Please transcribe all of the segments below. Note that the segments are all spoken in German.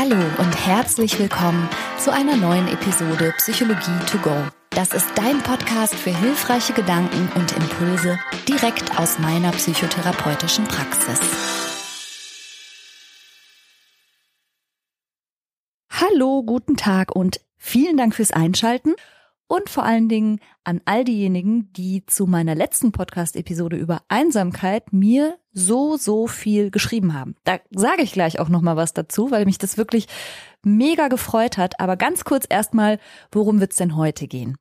Hallo und herzlich willkommen zu einer neuen Episode Psychologie to go. Das ist dein Podcast für hilfreiche Gedanken und Impulse direkt aus meiner psychotherapeutischen Praxis. Hallo, guten Tag und vielen Dank fürs Einschalten und vor allen Dingen an all diejenigen, die zu meiner letzten Podcast-Episode über Einsamkeit mir so, so viel geschrieben haben. Da sage ich gleich auch nochmal was dazu, weil mich das wirklich mega gefreut hat. Aber ganz kurz erstmal, worum wird's denn heute gehen?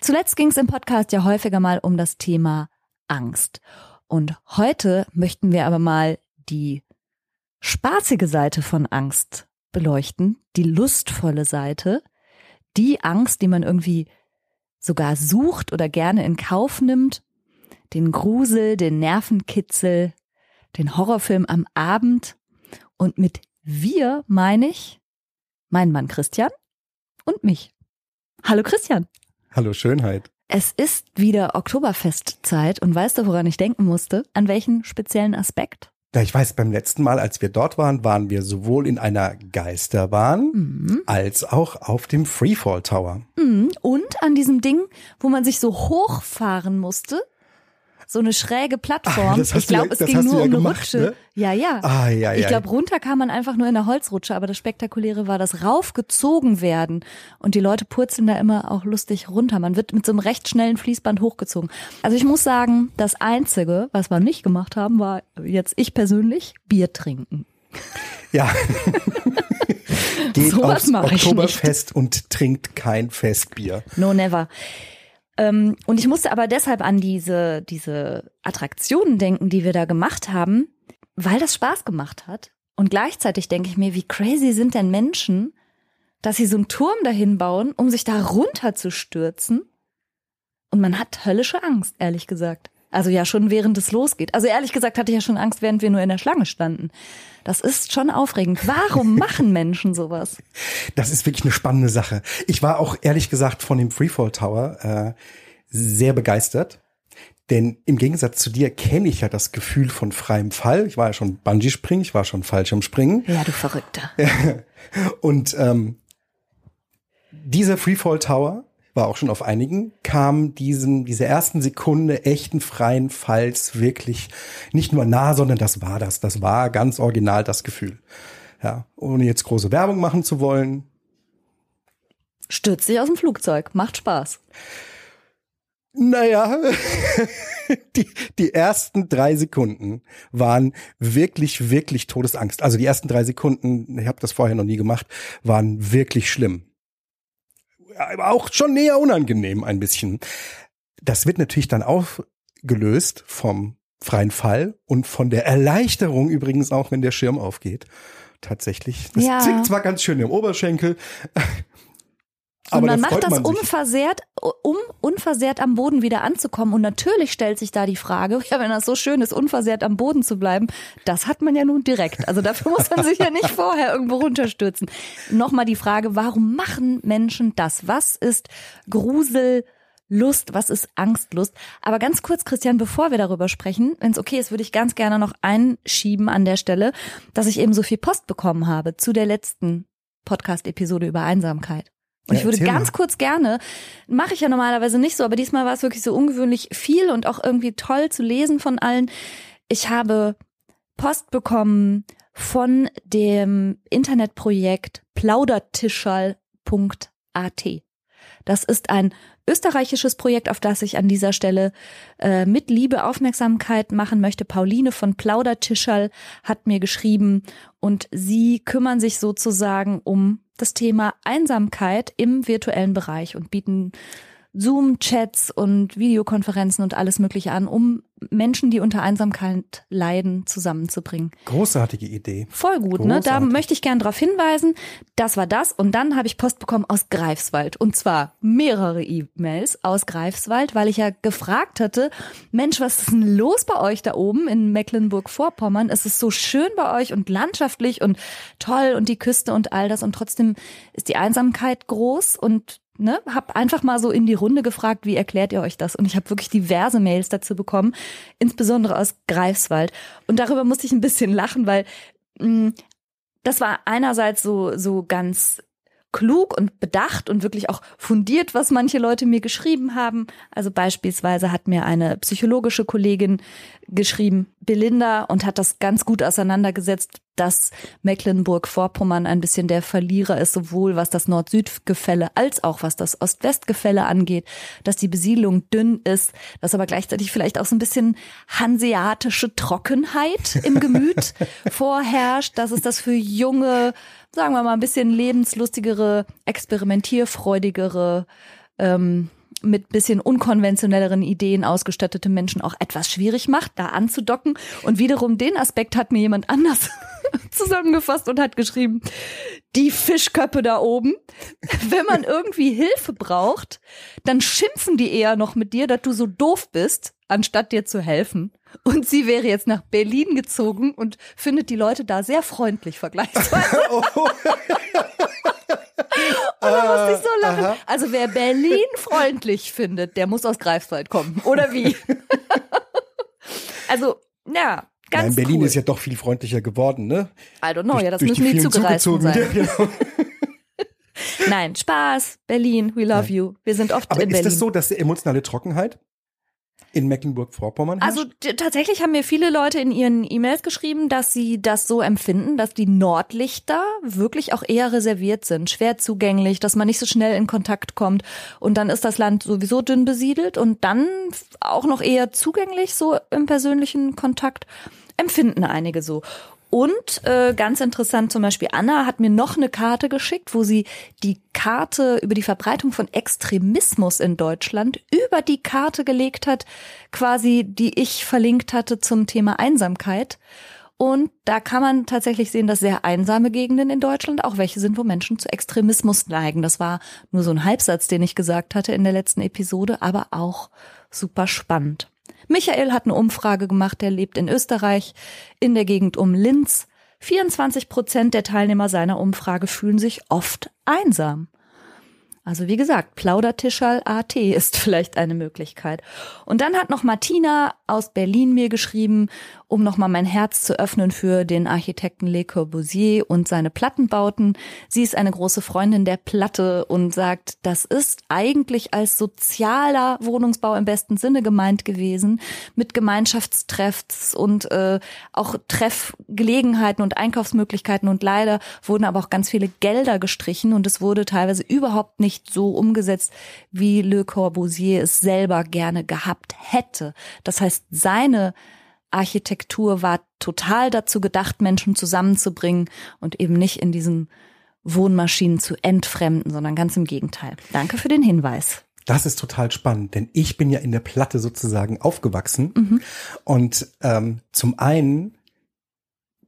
Zuletzt ging es im Podcast ja häufiger mal um das Thema Angst. Und heute möchten wir aber mal die spaßige Seite von Angst beleuchten, die lustvolle Seite, die Angst, die man irgendwie sogar sucht oder gerne in Kauf nimmt, den Grusel, den Nervenkitzel, den Horrorfilm am Abend und mit wir meine ich mein Mann Christian und mich. Hallo Christian. Hallo Schönheit. Es ist wieder Oktoberfestzeit und weißt du, woran ich denken musste? An welchen speziellen Aspekt? Ja, ich weiß, beim letzten Mal, als wir dort waren, waren wir sowohl in einer Geisterbahn mhm. als auch auf dem Freefall Tower. Mhm. Und an diesem Ding, wo man sich so hochfahren musste so eine schräge Plattform. Ach, ich glaube, es ging nur ja um eine gemacht, Rutsche. Ne? Ja, ja. Ah, ja, ja. Ich glaube, runter kam man einfach nur in der Holzrutsche, aber das Spektakuläre war das raufgezogen werden. Und die Leute purzeln da immer auch lustig runter. Man wird mit so einem recht schnellen Fließband hochgezogen. Also ich muss sagen, das Einzige, was wir nicht gemacht haben, war jetzt ich persönlich Bier trinken. Ja. Geht so aufs Oktoberfest und trinkt kein Festbier. No, never. Ähm, und ich musste aber deshalb an diese, diese Attraktionen denken, die wir da gemacht haben, weil das Spaß gemacht hat. Und gleichzeitig denke ich mir, wie crazy sind denn Menschen, dass sie so einen Turm dahin bauen, um sich da runter zu stürzen. Und man hat höllische Angst, ehrlich gesagt. Also ja, schon während es losgeht. Also ehrlich gesagt hatte ich ja schon Angst, während wir nur in der Schlange standen. Das ist schon aufregend. Warum machen Menschen sowas? Das ist wirklich eine spannende Sache. Ich war auch ehrlich gesagt von dem Freefall Tower äh, sehr begeistert. Denn im Gegensatz zu dir kenne ich ja das Gefühl von freiem Fall. Ich war ja schon Bungee-Springen, ich war schon Fallschirmspringen. Ja, du Verrückter. Und ähm, dieser Freefall Tower war auch schon auf einigen, kam diesen, diese ersten Sekunde echten freien Falls wirklich nicht nur nah, sondern das war das. Das war ganz original das Gefühl. Ja, ohne jetzt große Werbung machen zu wollen. Stürzt sich aus dem Flugzeug, macht Spaß. Naja, die, die ersten drei Sekunden waren wirklich, wirklich Todesangst. Also die ersten drei Sekunden, ich habe das vorher noch nie gemacht, waren wirklich schlimm aber auch schon näher unangenehm ein bisschen. Das wird natürlich dann aufgelöst vom freien Fall und von der Erleichterung übrigens auch, wenn der Schirm aufgeht. Tatsächlich. Das ja. zwar ganz schön im Oberschenkel. Und man macht das man unversehrt, um unversehrt am Boden wieder anzukommen. Und natürlich stellt sich da die Frage, ja, wenn das so schön ist, unversehrt am Boden zu bleiben, das hat man ja nun direkt. Also dafür muss man sich ja nicht vorher irgendwo runterstürzen. Nochmal die Frage, warum machen Menschen das? Was ist Grusel? Lust, was ist Angstlust? Aber ganz kurz, Christian, bevor wir darüber sprechen, wenn es okay ist, würde ich ganz gerne noch einschieben an der Stelle, dass ich eben so viel Post bekommen habe zu der letzten Podcast-Episode über Einsamkeit. Und ich würde ganz mal. kurz gerne, mache ich ja normalerweise nicht so, aber diesmal war es wirklich so ungewöhnlich viel und auch irgendwie toll zu lesen von allen. Ich habe Post bekommen von dem Internetprojekt plaudertischal.at. Das ist ein österreichisches Projekt, auf das ich an dieser Stelle äh, mit Liebe Aufmerksamkeit machen möchte. Pauline von Plaudertischal hat mir geschrieben und sie kümmern sich sozusagen um das Thema Einsamkeit im virtuellen Bereich und bieten Zoom-Chats und Videokonferenzen und alles Mögliche an, um Menschen, die unter Einsamkeit leiden, zusammenzubringen. Großartige Idee. Voll gut, Großartig. ne? Da möchte ich gern darauf hinweisen. Das war das. Und dann habe ich Post bekommen aus Greifswald. Und zwar mehrere E-Mails aus Greifswald, weil ich ja gefragt hatte, Mensch, was ist denn los bei euch da oben in Mecklenburg-Vorpommern? Es ist so schön bei euch und landschaftlich und toll und die Küste und all das. Und trotzdem ist die Einsamkeit groß und ne, hab einfach mal so in die Runde gefragt, wie erklärt ihr euch das? Und ich habe wirklich diverse Mails dazu bekommen, insbesondere aus Greifswald. Und darüber musste ich ein bisschen lachen, weil mh, mm, das war einerseits so, so ganz klug und bedacht und wirklich auch fundiert, was manche Leute mir geschrieben haben. Also beispielsweise hat mir eine psychologische Kollegin geschrieben, Belinda, und hat das ganz gut auseinandergesetzt, dass Mecklenburg-Vorpommern ein bisschen der Verlierer ist, sowohl was das Nord-Süd-Gefälle als auch was das Ost-West-Gefälle angeht, dass die Besiedlung dünn ist, dass aber gleichzeitig vielleicht auch so ein bisschen hanseatische Trockenheit im Gemüt vorherrscht, dass es das für junge, sagen wir mal, ein bisschen lebenslustigere, experimentierfreudigere, ähm, mit bisschen unkonventionelleren Ideen ausgestattete Menschen auch etwas schwierig macht, da anzudocken. Und wiederum den Aspekt hat mir jemand anders zusammengefasst und hat geschrieben, die Fischköppe da oben, wenn man irgendwie Hilfe braucht, dann schimpfen die eher noch mit dir, dass du so doof bist, anstatt dir zu helfen. Und sie wäre jetzt nach Berlin gezogen und findet die Leute da sehr freundlich vergleichsweise. Oh. Und da musste ich so lachen. Aha. Also wer Berlin freundlich findet, der muss aus Greifswald kommen. Oder wie? also, ja, Ganz Nein, Berlin cool. ist ja doch viel freundlicher geworden, ne? I don't know, durch, ja, das müssen die, die zugereisten sein. Genau. Nein, Spaß, Berlin, we love Nein. you. Wir sind oft Aber in Berlin. ist das so, dass emotionale Trockenheit in Mecklenburg-Vorpommern Also tatsächlich haben mir viele Leute in ihren E-Mails geschrieben, dass sie das so empfinden, dass die Nordlichter wirklich auch eher reserviert sind, schwer zugänglich, dass man nicht so schnell in Kontakt kommt und dann ist das Land sowieso dünn besiedelt und dann auch noch eher zugänglich so im persönlichen Kontakt empfinden einige so. Und äh, ganz interessant, zum Beispiel Anna hat mir noch eine Karte geschickt, wo sie die Karte über die Verbreitung von Extremismus in Deutschland über die Karte gelegt hat, quasi, die ich verlinkt hatte zum Thema Einsamkeit. Und da kann man tatsächlich sehen, dass sehr einsame Gegenden in Deutschland auch welche sind, wo Menschen zu Extremismus neigen. Das war nur so ein Halbsatz, den ich gesagt hatte in der letzten Episode, aber auch super spannend. Michael hat eine Umfrage gemacht, der lebt in Österreich, in der Gegend um Linz. 24 Prozent der Teilnehmer seiner Umfrage fühlen sich oft einsam. Also wie gesagt, Plaudertischal AT ist vielleicht eine Möglichkeit. Und dann hat noch Martina aus Berlin mir geschrieben, um nochmal mein Herz zu öffnen für den Architekten Le Corbusier und seine Plattenbauten. Sie ist eine große Freundin der Platte und sagt, das ist eigentlich als sozialer Wohnungsbau im besten Sinne gemeint gewesen, mit Gemeinschaftstreffs und äh, auch Treffgelegenheiten und Einkaufsmöglichkeiten. Und leider wurden aber auch ganz viele Gelder gestrichen und es wurde teilweise überhaupt nicht so umgesetzt, wie Le Corbusier es selber gerne gehabt hätte. Das heißt, seine Architektur war total dazu gedacht, Menschen zusammenzubringen und eben nicht in diesen Wohnmaschinen zu entfremden, sondern ganz im Gegenteil. Danke für den Hinweis. Das ist total spannend, denn ich bin ja in der Platte sozusagen aufgewachsen. Mhm. Und ähm, zum einen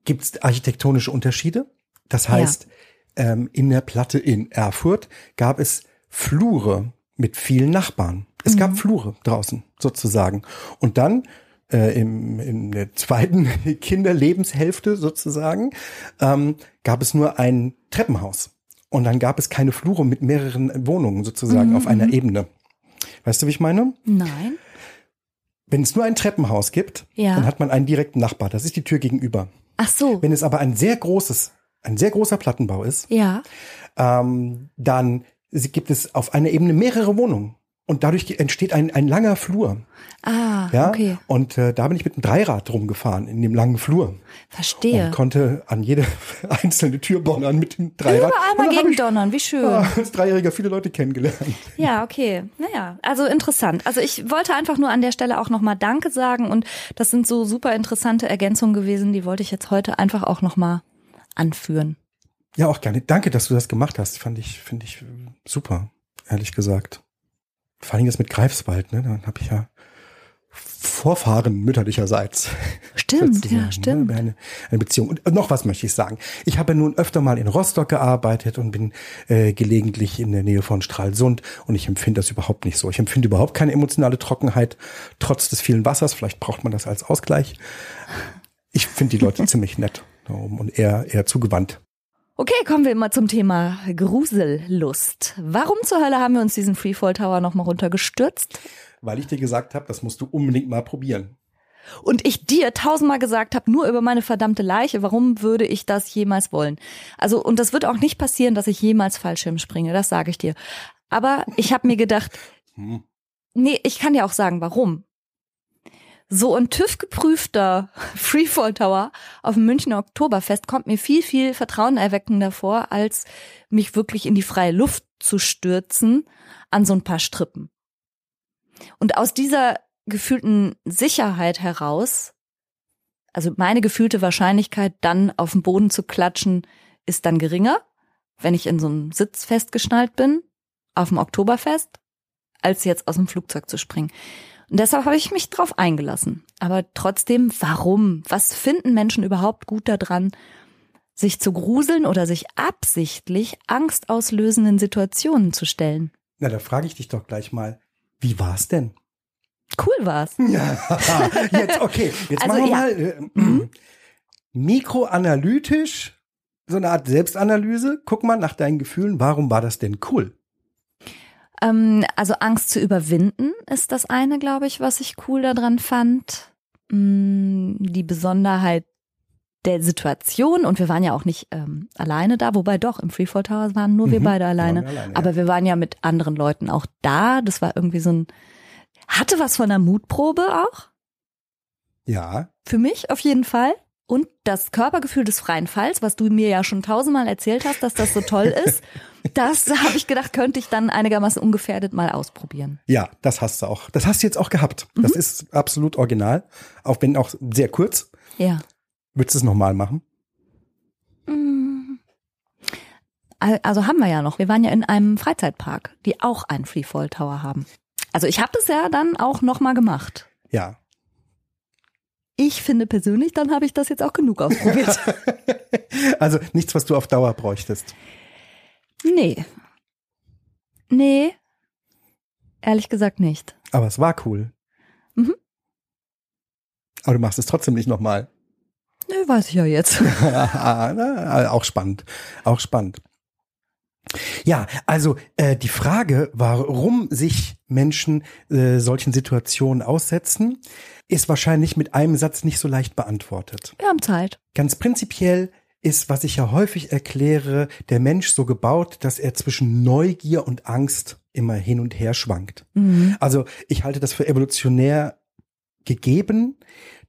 gibt es architektonische Unterschiede. Das heißt, ja ähm, in der Platte in Erfurt gab es Flure mit vielen Nachbarn. Es mhm. gab Flure draußen sozusagen. Und dann äh, im, in der zweiten Kinderlebenshälfte sozusagen ähm, gab es nur ein Treppenhaus. Und dann gab es keine Flure mit mehreren Wohnungen sozusagen mhm. auf einer mhm. Ebene. Weißt du, wie ich meine? Nein. Wenn es nur ein Treppenhaus gibt, ja. dann hat man einen direkten Nachbar. Das ist die Tür gegenüber. Ach so. Wenn es aber ein sehr großes ein sehr großer Plattenbau ist, ja. ähm, dann gibt es auf einer Ebene mehrere Wohnungen. Und dadurch entsteht ein, ein langer Flur. Ah, ja? okay. Und äh, da bin ich mit einem Dreirad rumgefahren in dem langen Flur. Verstehe. Und konnte an jede einzelne Tür donnern mit dem Dreirad. Überall mal gegen donnern, wie schön. Ja, als Dreijähriger viele Leute kennengelernt. Ja, okay. Naja, also interessant. Also ich wollte einfach nur an der Stelle auch nochmal Danke sagen und das sind so super interessante Ergänzungen gewesen, die wollte ich jetzt heute einfach auch nochmal anführen. Ja, auch gerne. Danke, dass du das gemacht hast. Fand ich, finde ich super, ehrlich gesagt. Vor allem das mit Greifswald, ne? Dann habe ich ja Vorfahren mütterlicherseits. Stimmt, ja, ne? stimmt. Eine, eine Beziehung. Und noch was möchte ich sagen. Ich habe nun öfter mal in Rostock gearbeitet und bin äh, gelegentlich in der Nähe von Stralsund und ich empfinde das überhaupt nicht so. Ich empfinde überhaupt keine emotionale Trockenheit, trotz des vielen Wassers. Vielleicht braucht man das als Ausgleich. Ich finde die Leute ziemlich nett und eher, eher zugewandt. Okay, kommen wir mal zum Thema Grusellust. Warum zur Hölle haben wir uns diesen Freefall Tower nochmal runtergestürzt? Weil ich dir gesagt habe, das musst du unbedingt mal probieren. und ich dir tausendmal gesagt habe, nur über meine verdammte Leiche, warum würde ich das jemals wollen? Also, und das wird auch nicht passieren, dass ich jemals Fallschirm springe, das sage ich dir. Aber ich habe mir gedacht, Hm. nee, ich kann dir auch sagen, warum. So ein TÜV-geprüfter Freefall Tower auf dem Münchner Oktoberfest kommt mir viel, viel vertrauenerweckender vor, als mich wirklich in die freie Luft zu stürzen an so ein paar Strippen. Und aus dieser gefühlten Sicherheit heraus, also meine gefühlte Wahrscheinlichkeit, dann auf den Boden zu klatschen, ist dann geringer, wenn ich in so einem Sitz festgeschnallt bin, auf dem Oktoberfest, als jetzt aus dem Flugzeug zu springen. Und deshalb habe ich mich drauf eingelassen. Aber trotzdem, warum? Was finden Menschen überhaupt gut daran, sich zu gruseln oder sich absichtlich angstauslösenden Situationen zu stellen? Na, da frage ich dich doch gleich mal, wie war's denn? Cool war's. Ja, jetzt, okay, jetzt Also, machen wir ja. mal äh, mikroanalytisch, so eine Art Selbstanalyse. Guck mal nach deinen Gefühlen, warum war das denn cool? Ähm, also Angst zu überwinden ist das eine, glaube ich, was ich cool daran fand. Mm, Die Besonderheit der Situation und wir waren ja auch nicht ähm, alleine da, wobei doch im Freefall Tower waren nur wir Mhm, beide waren wir alleine. alleine, ja. Aber wir waren ja mit anderen Leuten auch da. Das war irgendwie so ein hatte was von einer Mutprobe auch Ja, für mich auf jeden Fall. Und das Körpergefühl des freien Falls, was du mir ja schon tausendmal erzählt hast, dass das so toll ist, das habe ich gedacht, könnte ich dann einigermaßen ungefährdet mal ausprobieren. ja, das hast du auch. Das hast du jetzt auch gehabt. Mhm. Das ist absolut original, auch wenn auch sehr kurz. Ja. Würdest du es nochmal machen? Mm. Al- Also haben wir ja noch. Wir waren ja in einem Freizeitpark, die auch einen Freefall Tower haben. Also ich habe das ja dann auch noch mal gemacht. Ja. Ich finde persönlich, dann habe ich das jetzt auch genug ausprobiert. Also nichts, was du auf Dauer bräuchtest. nee. Nee. Ehrlich gesagt nicht. Aber es war cool. Mhm. Aber du machst es trotzdem nicht nochmal. Nee, weiß ich ja jetzt. Auch spannend. Auch spannend. Ja, also äh, die Frage, warum sich Menschen äh, solchen Situationen aussetzen, ist wahrscheinlich mit einem Satz nicht so leicht beantwortet. Wir haben Zeit. Ganz prinzipiell ist, was ich ja häufig erkläre, der Mensch so gebaut, dass er zwischen Neugier und Angst immer hin und her schwankt. Mhm. Also ich halte das für evolutionär gegeben,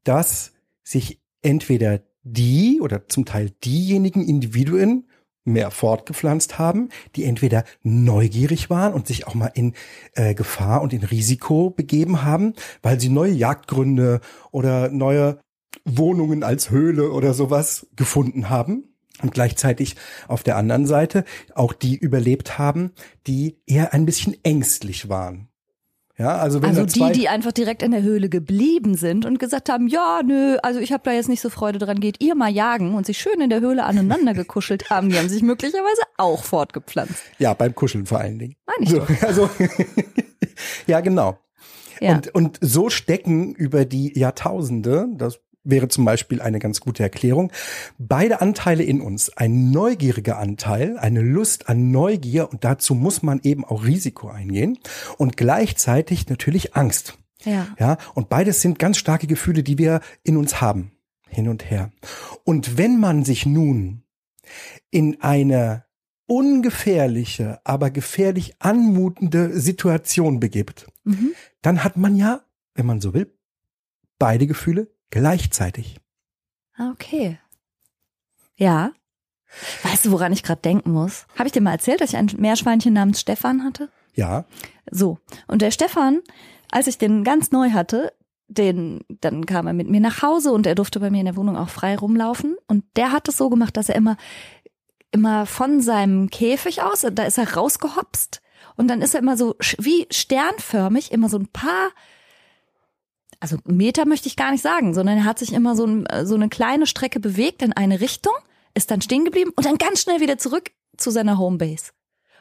dass sich entweder die oder zum Teil diejenigen Individuen mehr fortgepflanzt haben, die entweder neugierig waren und sich auch mal in äh, Gefahr und in Risiko begeben haben, weil sie neue Jagdgründe oder neue Wohnungen als Höhle oder sowas gefunden haben. Und gleichzeitig auf der anderen Seite auch die überlebt haben, die eher ein bisschen ängstlich waren. Ja, also wenn Also die, die einfach direkt in der Höhle geblieben sind und gesagt haben, ja, nö, also ich habe da jetzt nicht so Freude dran, geht ihr mal jagen und sich schön in der Höhle aneinander gekuschelt haben, die haben sich möglicherweise auch fortgepflanzt. ja, beim Kuscheln vor allen Dingen. Meine ich so, doch. Also, ja, genau. Ja. Und, und so stecken über die Jahrtausende, das wäre zum Beispiel eine ganz gute Erklärung, beide Anteile in uns. Ein neugieriger Anteil, eine Lust an Neugier und dazu muss man eben auch Risiko eingehen und gleichzeitig natürlich Angst. ja. Ja, und beides sind ganz starke Gefühle, die wir in uns haben. Hin und her. Und wenn man sich nun in eine ungefährliche, aber gefährlich anmutende Situation begibt, Mhm. dann hat man ja, wenn man so will, beide Gefühle gleichzeitig. Ah, Okay. Ja. Weißt du, woran ich gerade denken muss? Habe ich dir mal erzählt, dass ich ein Meerschweinchen namens Stefan hatte? Ja, So. Und der Stefan, als ich den ganz neu hatte, den, dann kam er mit mir nach Hause und er durfte bei mir in der Wohnung auch frei rumlaufen. Und der hat es so gemacht, dass er immer, immer von seinem Käfig aus, da ist er rausgehopst. Und dann ist er immer so wie sternförmig, immer so ein paar, also Meter möchte ich gar nicht sagen, sondern er hat sich immer so, ein, so eine kleine Strecke bewegt in eine Richtung, ist dann stehen geblieben und dann ganz schnell wieder zurück zu seiner Homebase.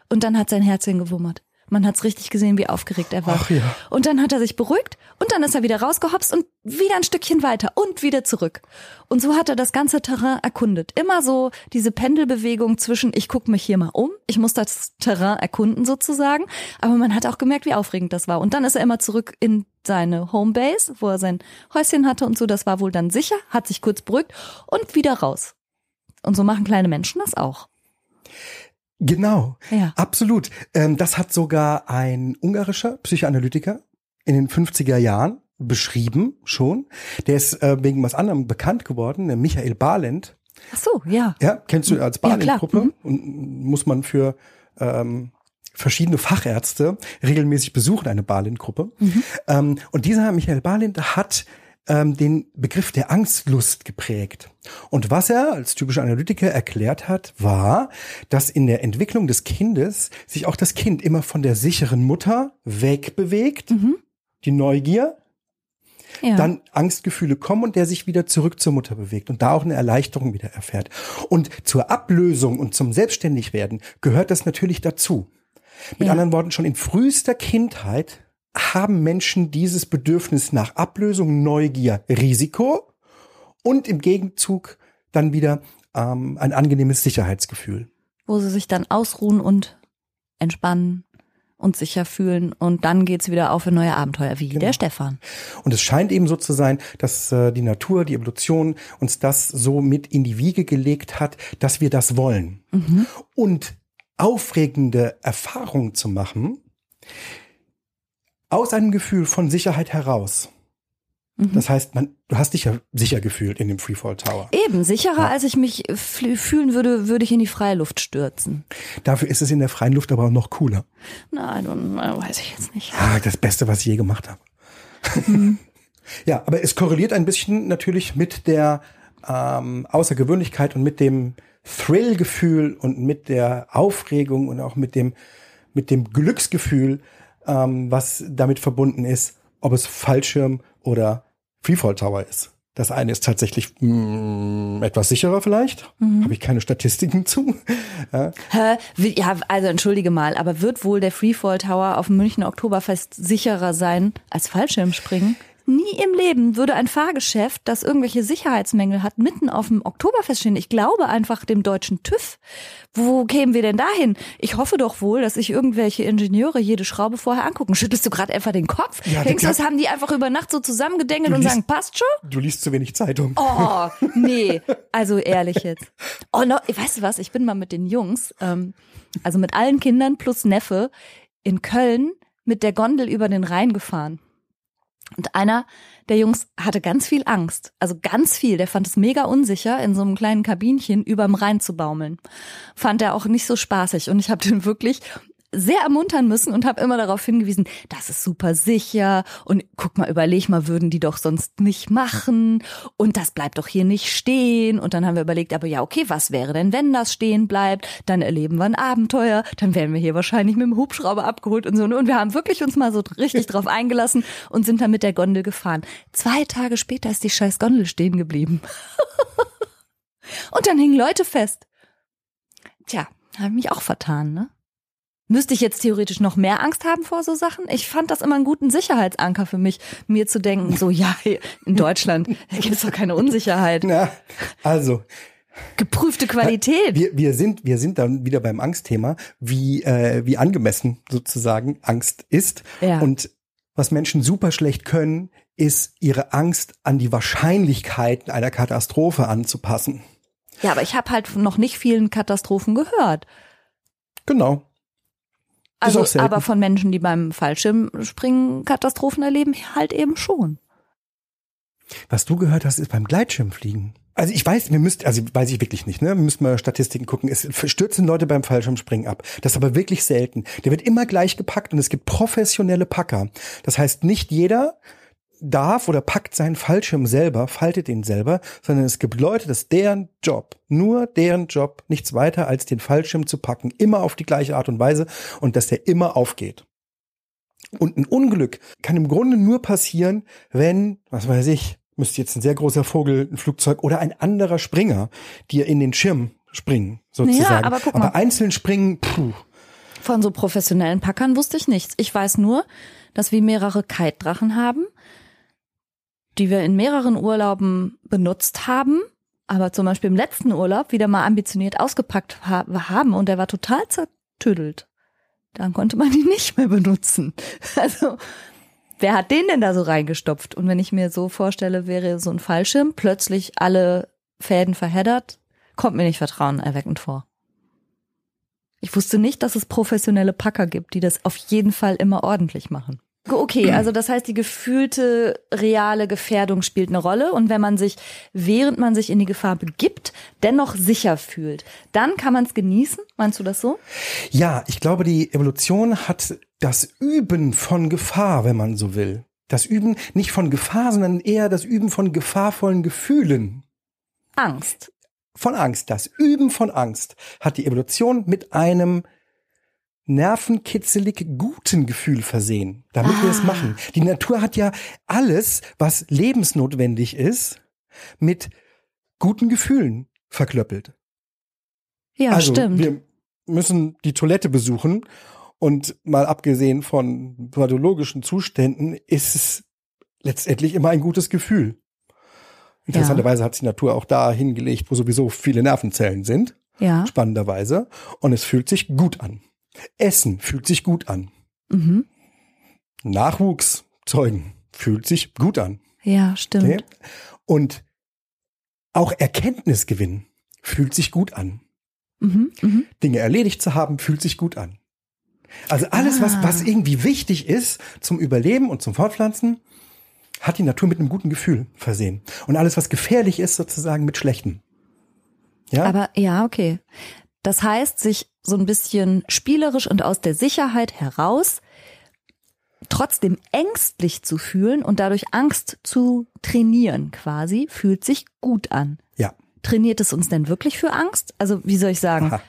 Und dann hat sein Herzchen gewummert. Man hat's richtig gesehen, wie aufgeregt er war. Ach ja. Und dann hat er sich beruhigt und dann ist er wieder rausgehopst und wieder ein Stückchen weiter und wieder zurück. Und so hat er das ganze Terrain erkundet. Immer so diese Pendelbewegung zwischen, ich gucke mich hier mal um, ich muss das Terrain erkunden sozusagen. Aber man hat auch gemerkt, wie aufregend das war. Und dann ist er immer zurück in seine Homebase, wo er sein Häuschen hatte und so. Das war wohl dann sicher, hat sich kurz beruhigt und wieder raus. Und so machen kleine Menschen das auch. Genau, Ja. absolut. Ähm, das hat sogar ein ungarischer Psychoanalytiker in den 50er Jahren beschrieben schon. Der ist äh, wegen was anderem bekannt geworden, der Michael Balint. Ach so, ja. Ja, kennst du als Ja, klar. Balint-Gruppe? Mhm. Und muss man für ähm, verschiedene Fachärzte regelmäßig besuchen, eine Balint-Gruppe. Mhm. Ähm, und dieser Michael Balint hat ähm, den Begriff der Angstlust geprägt. Und was er als typischer Analytiker erklärt hat, war, dass in der Entwicklung des Kindes sich auch das Kind immer von der sicheren Mutter wegbewegt, die Neugier, ja. dann Angstgefühle kommen und der sich wieder zurück zur Mutter bewegt und da auch eine Erleichterung wieder erfährt. Und zur Ablösung und zum Selbstständigwerden gehört das natürlich dazu. Mit Ja. anderen Worten, schon in frühester Kindheit haben Menschen dieses Bedürfnis nach Ablösung, Neugier, Risiko und im Gegenzug dann wieder ähm, ein angenehmes Sicherheitsgefühl. wo sie sich dann ausruhen und entspannen und sicher fühlen und dann geht's wieder auf in neue Abenteuer, wie der Stefan. Und es scheint eben so zu sein, dass äh, die Natur, die Evolution uns das so mit in die Wiege gelegt hat, dass wir das wollen. Und aufregende Erfahrungen zu machen, aus einem Gefühl von Sicherheit heraus. Das heißt, man, du hast dich ja sicher gefühlt in dem Freefall Tower. Eben, sicherer als ich mich fühlen würde, würde ich in die freie Luft stürzen. Dafür ist es in der freien Luft aber auch noch cooler. Nein, äh, weiß ich jetzt nicht. Ah, das Beste, was ich je gemacht habe. ja, aber es korreliert ein bisschen natürlich mit der ähm, Außergewöhnlichkeit und mit dem Thrillgefühl und mit der Aufregung und auch mit dem mit dem Glücksgefühl, ähm, was damit verbunden ist, ob es Fallschirm oder Freefall Tower ist. Das eine ist tatsächlich mh, etwas sicherer vielleicht. Habe ich keine Statistiken zu. Ja. Ja, also entschuldige mal, aber wird wohl der Freefall Tower auf dem Münchner Oktoberfest sicherer sein als Fallschirmspringen? Nie im Leben würde ein Fahrgeschäft, das irgendwelche Sicherheitsmängel hat, mitten auf dem Oktoberfest stehen. Ich glaube einfach dem deutschen TÜV. Wo kämen wir denn dahin? Ich hoffe doch wohl, dass sich irgendwelche Ingenieure jede Schraube vorher angucken. Schüttelst du gerade einfach den Kopf? Ja, Denkst du, das- haben die einfach über Nacht so zusammengedengelt und sagen, passt schon? Du liest zu wenig Zeitung. Oh, nee. Also ehrlich jetzt. Oh, no, weißt du was? Ich bin mal mit den Jungs, ähm, also mit allen Kindern plus Neffe, in Köln mit der Gondel über den Rhein gefahren. Und einer der Jungs hatte ganz viel Angst. Also ganz viel. Der fand es mega unsicher, in so einem kleinen Kabinchen überm Rhein zu baumeln. Fand er auch nicht so spaßig. Und ich habe den wirklich sehr ermuntern müssen und habe immer darauf hingewiesen, das ist super sicher und guck mal, überleg mal, würden die doch sonst nicht machen und das bleibt doch hier nicht stehen und dann haben wir überlegt, aber ja, okay, was wäre denn, wenn das stehen bleibt? Dann erleben wir ein Abenteuer, dann werden wir hier wahrscheinlich mit dem Hubschrauber abgeholt und so und wir haben wirklich uns mal so richtig drauf eingelassen und sind dann mit der Gondel gefahren. Zwei Tage später ist die scheiß Gondel stehen geblieben. und dann hingen Leute fest. Tja, habe ich mich auch vertan, ne? Müsste ich jetzt theoretisch noch mehr Angst haben vor so Sachen? Ich fand das immer einen guten Sicherheitsanker für mich, mir zu denken, so ja, in Deutschland gibt es doch keine Unsicherheit. Na, also, Geprüfte Qualität. wir, wir sind, wir sind dann wieder beim Angstthema, wie, äh, wie angemessen sozusagen Angst ist. Ja. Und was Menschen super schlecht können, ist ihre Angst an die Wahrscheinlichkeiten einer Katastrophe anzupassen. Ja, aber ich habe halt noch nicht vielen Katastrophen gehört. Genau. Also, aber von Menschen, die beim Fallschirmspringen Katastrophen erleben, halt eben schon. Was du gehört hast, ist beim Gleitschirmfliegen. Also ich weiß, wir müssten, also weiß ich wirklich nicht, ne? Wir müssen mal Statistiken gucken. Es stürzen Leute beim Fallschirmspringen ab. Das ist aber wirklich selten. Der wird immer gleich gepackt und es gibt professionelle Packer. Das heißt, nicht jeder darf oder packt seinen Fallschirm selber, faltet ihn selber, sondern es gibt Leute, das ist deren Job, nur deren Job, nichts weiter als den Fallschirm zu packen, immer auf die gleiche Art und Weise und dass der immer aufgeht. Und ein Unglück kann im Grunde nur passieren, wenn, was weiß ich, müsste jetzt ein sehr großer Vogel, ein Flugzeug oder ein anderer Springer dir in den Schirm springen, sozusagen. aber guck mal. einzeln springen, puh. Von so professionellen Packern wusste ich nichts. Ich weiß nur, dass wir mehrere Kite-Drachen haben, die wir in mehreren Urlauben benutzt haben, aber zum Beispiel im letzten Urlaub wieder mal ambitioniert ausgepackt ha haben und der war total zertüdelt. Dann konnte man ihn nicht mehr benutzen. Also, wer hat den denn da so reingestopft? Und wenn ich mir so vorstelle, wäre so ein Fallschirm plötzlich alle Fäden verheddert, kommt mir nicht vertrauenerweckend vor. Ich wusste nicht, dass es professionelle Packer gibt, die das auf jeden Fall immer ordentlich machen. Okay, also das heißt, die gefühlte reale Gefährdung spielt eine Rolle und wenn man sich, während man sich in die Gefahr begibt, dennoch sicher fühlt, dann kann man es genießen. Meinst du das so? Ja, ich glaube, die Evolution hat das Üben von Gefahr, wenn man so will. Das Üben nicht von Gefahr, sondern eher das Üben von gefahrvollen Gefühlen. Angst. Von Angst. Das Üben von Angst hat die Evolution mit einem nervenkitzelig guten Gefühl versehen, damit ah. wir es ah. machen. Die Natur hat ja alles, was lebensnotwendig ist, mit guten Gefühlen verklöppelt. Ja, also, stimmt. Wir müssen die Toilette besuchen und mal abgesehen von pathologischen Zuständen ist es letztendlich immer ein gutes Gefühl. Interessanterweise ja. hat sich die Natur auch da hingelegt, wo sowieso viele Nervenzellen sind. Ja. Spannenderweise. Und es fühlt sich gut an. Essen fühlt sich gut an. Mhm. Nachwuchs zeugen fühlt sich gut an. Ja, stimmt. Okay? Und auch Erkenntnisgewinn fühlt sich gut an. Mhm, mh. Dinge erledigt zu haben, fühlt sich gut an. Also alles, ah. was, was irgendwie wichtig ist zum Überleben und zum Fortpflanzen, hat die Natur mit einem guten Gefühl versehen. Und alles, was gefährlich ist, sozusagen mit schlechtem. Ja? Aber ja, okay. Das heißt, sich so ein bisschen spielerisch und aus der Sicherheit heraus trotzdem ängstlich zu fühlen und dadurch Angst zu trainieren quasi, fühlt sich gut an. Ja. Trainiert es uns denn wirklich für Angst? Also wie soll ich sagen, Aha.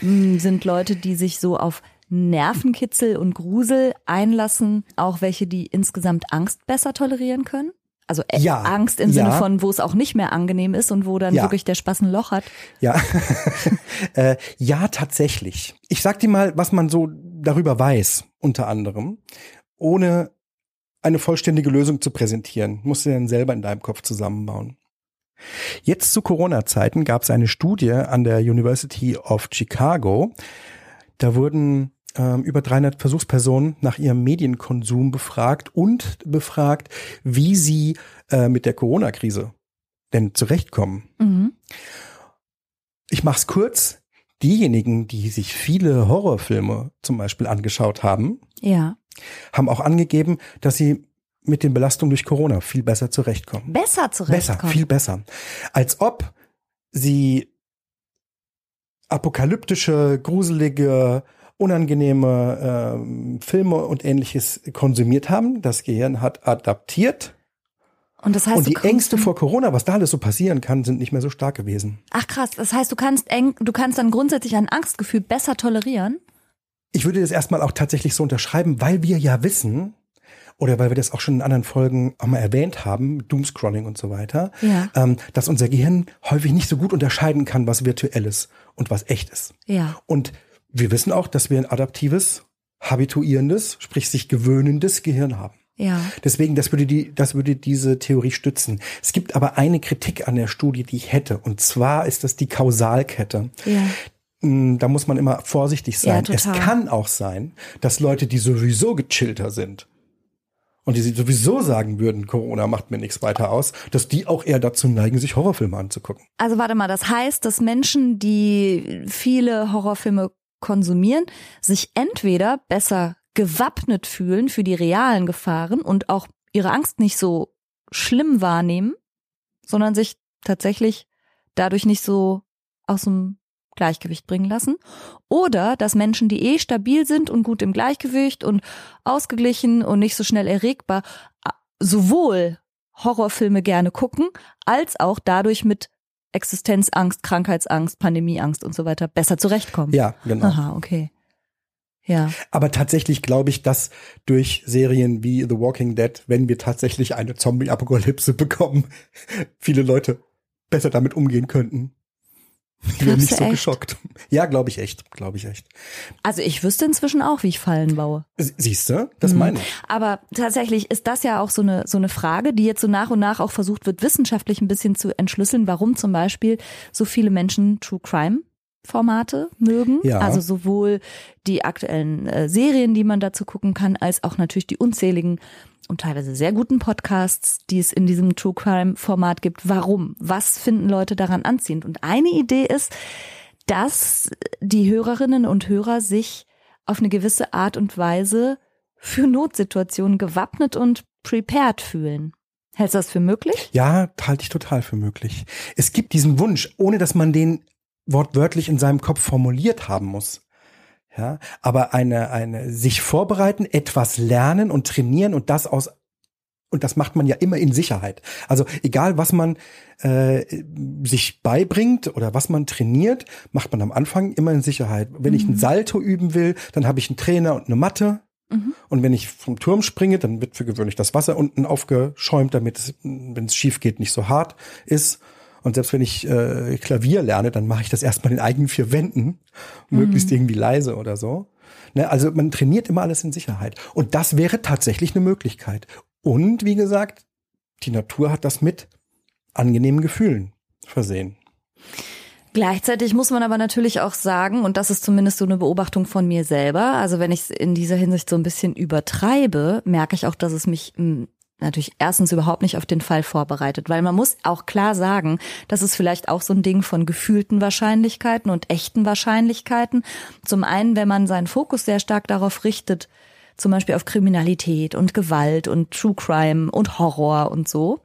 Hm, sind Leute, die sich so auf Nervenkitzel und Grusel einlassen, auch welche, die insgesamt Angst besser tolerieren können? Also äh, ja, Angst im Sinne von, wo es auch nicht mehr angenehm ist und wo dann ja. wirklich der Spaß ein Loch hat. Ja, äh, ja, tatsächlich. Ich sag dir mal, was man so darüber weiß, unter anderem, ohne eine vollständige Lösung zu präsentieren. Musst du dann selber in deinem Kopf zusammenbauen. Jetzt zu Corona-Zeiten gab es eine Studie an der University of Chicago. Da wurden ähm, über 300 Versuchspersonen nach ihrem Medienkonsum befragt und befragt, wie sie äh, mit der Corona-Krise denn zurechtkommen. Mhm. Ich mach's kurz. Diejenigen, die sich viele Horrorfilme zum Beispiel angeschaut haben, ja. haben auch angegeben, dass sie mit den Belastungen durch Corona viel besser zurechtkommen. Besser zurechtkommen. Besser, viel besser. Als ob sie apokalyptische, gruselige unangenehme ähm, Filme und ähnliches konsumiert haben. Das Gehirn hat adaptiert. Und das heißt, und die Ängste vor Corona, was da alles so passieren kann, sind nicht mehr so stark gewesen. Ach krass, das heißt, du kannst eng, du kannst dann grundsätzlich ein Angstgefühl besser tolerieren? Ich würde das erstmal auch tatsächlich so unterschreiben, weil wir ja wissen, oder weil wir das auch schon in anderen Folgen auch mal erwähnt haben, Doomscrolling und so weiter, ja. ähm, dass unser Gehirn häufig nicht so gut unterscheiden kann, was virtuell ist und was echt ist. Ja. Und wir wissen auch, dass wir ein adaptives, habituierendes, sprich sich gewöhnendes Gehirn haben. Ja. Deswegen, das würde die, das würde diese Theorie stützen. Es gibt aber eine Kritik an der Studie, die ich hätte. Und zwar ist das die Kausalkette. Ja. Hm, da muss man immer vorsichtig sein. Ja, es kann auch sein, dass Leute, die sowieso gechillter sind und die sowieso sagen würden, Corona macht mir nichts weiter aus, dass die auch eher dazu neigen, sich Horrorfilme anzugucken. Also warte mal, das heißt, dass Menschen, die viele Horrorfilme konsumieren, sich entweder besser gewappnet fühlen für die realen Gefahren und auch ihre Angst nicht so schlimm wahrnehmen, sondern sich tatsächlich dadurch nicht so aus dem Gleichgewicht bringen lassen. Oder dass Menschen, die eh stabil sind und gut im Gleichgewicht und ausgeglichen und nicht so schnell erregbar, sowohl Horrorfilme gerne gucken, als auch dadurch mit Existenzangst, Krankheitsangst, Pandemieangst und so weiter besser zurechtkommen. Ja, genau. Aha, okay. Ja. Aber tatsächlich glaube ich, dass durch Serien wie The Walking Dead, wenn wir tatsächlich eine Zombie-Apokalypse bekommen, viele Leute besser damit umgehen könnten. Ich bin nicht so echt? geschockt. Ja, glaube ich echt, glaube ich echt. Also ich wüsste inzwischen auch, wie ich Fallen baue. Siehst du? Das Mhm. meine ich. Aber tatsächlich ist das ja auch so eine, so eine Frage, die jetzt so nach und nach auch versucht wird, wissenschaftlich ein bisschen zu entschlüsseln, warum zum Beispiel so viele Menschen True Crime Formate mögen. Ja. Also sowohl die aktuellen äh, Serien, die man dazu gucken kann, als auch natürlich die unzähligen und teilweise sehr guten Podcasts, die es in diesem True Crime Format gibt. Warum? Was finden Leute daran anziehend? Und eine Idee ist, dass die Hörerinnen und Hörer sich auf eine gewisse Art und Weise für Notsituationen gewappnet und prepared fühlen. Hältst du das für möglich? Ja, halte ich total für möglich. Es gibt diesen Wunsch, ohne dass man den wortwörtlich in seinem Kopf formuliert haben muss. Ja, aber eine, eine, sich vorbereiten, etwas lernen und trainieren und das aus, und das macht man ja immer in Sicherheit. Also egal, was man äh, sich beibringt oder was man trainiert, macht man am Anfang immer in Sicherheit. Wenn ich ein Salto üben will, dann habe ich einen Trainer und eine Matte. Und wenn ich vom Turm springe, dann wird für gewöhnlich das Wasser unten aufgeschäumt, damit es, wenn es schief geht, nicht so hart ist. Und selbst wenn ich äh, Klavier lerne, dann mache ich das erstmal in eigenen vier Wänden, möglichst irgendwie leise oder so. Ne, also man trainiert immer alles in Sicherheit. Und das wäre tatsächlich eine Möglichkeit. Und wie gesagt, die Natur hat das mit angenehmen Gefühlen versehen. Gleichzeitig muss man aber natürlich auch sagen, und das ist zumindest so eine Beobachtung von mir selber, also wenn ich es in dieser Hinsicht so ein bisschen übertreibe, merke ich auch, dass es mich mh, natürlich erstens überhaupt nicht auf den Fall vorbereitet, weil man muss auch klar sagen, das ist vielleicht auch so ein Ding von gefühlten Wahrscheinlichkeiten und echten Wahrscheinlichkeiten. Zum einen, wenn man seinen Fokus sehr stark darauf richtet, zum Beispiel auf Kriminalität und Gewalt und True Crime und Horror und so,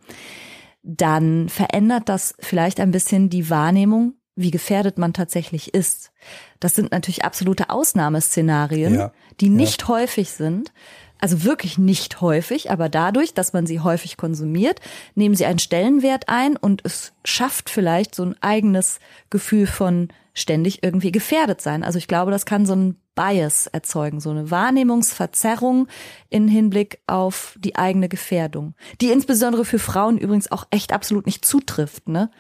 dann verändert das vielleicht ein bisschen die Wahrnehmung, wie gefährdet man tatsächlich ist. Das sind natürlich absolute Ausnahmeszenarien, Ja. die nicht häufig sind. Also wirklich nicht häufig, aber dadurch, dass man sie häufig konsumiert, nehmen sie einen Stellenwert ein und es schafft vielleicht so ein eigenes Gefühl von ständig irgendwie gefährdet sein. Also ich glaube, das kann so ein Bias erzeugen, so eine Wahrnehmungsverzerrung in Hinblick auf die eigene Gefährdung, die insbesondere für Frauen übrigens auch echt absolut nicht zutrifft. Ne?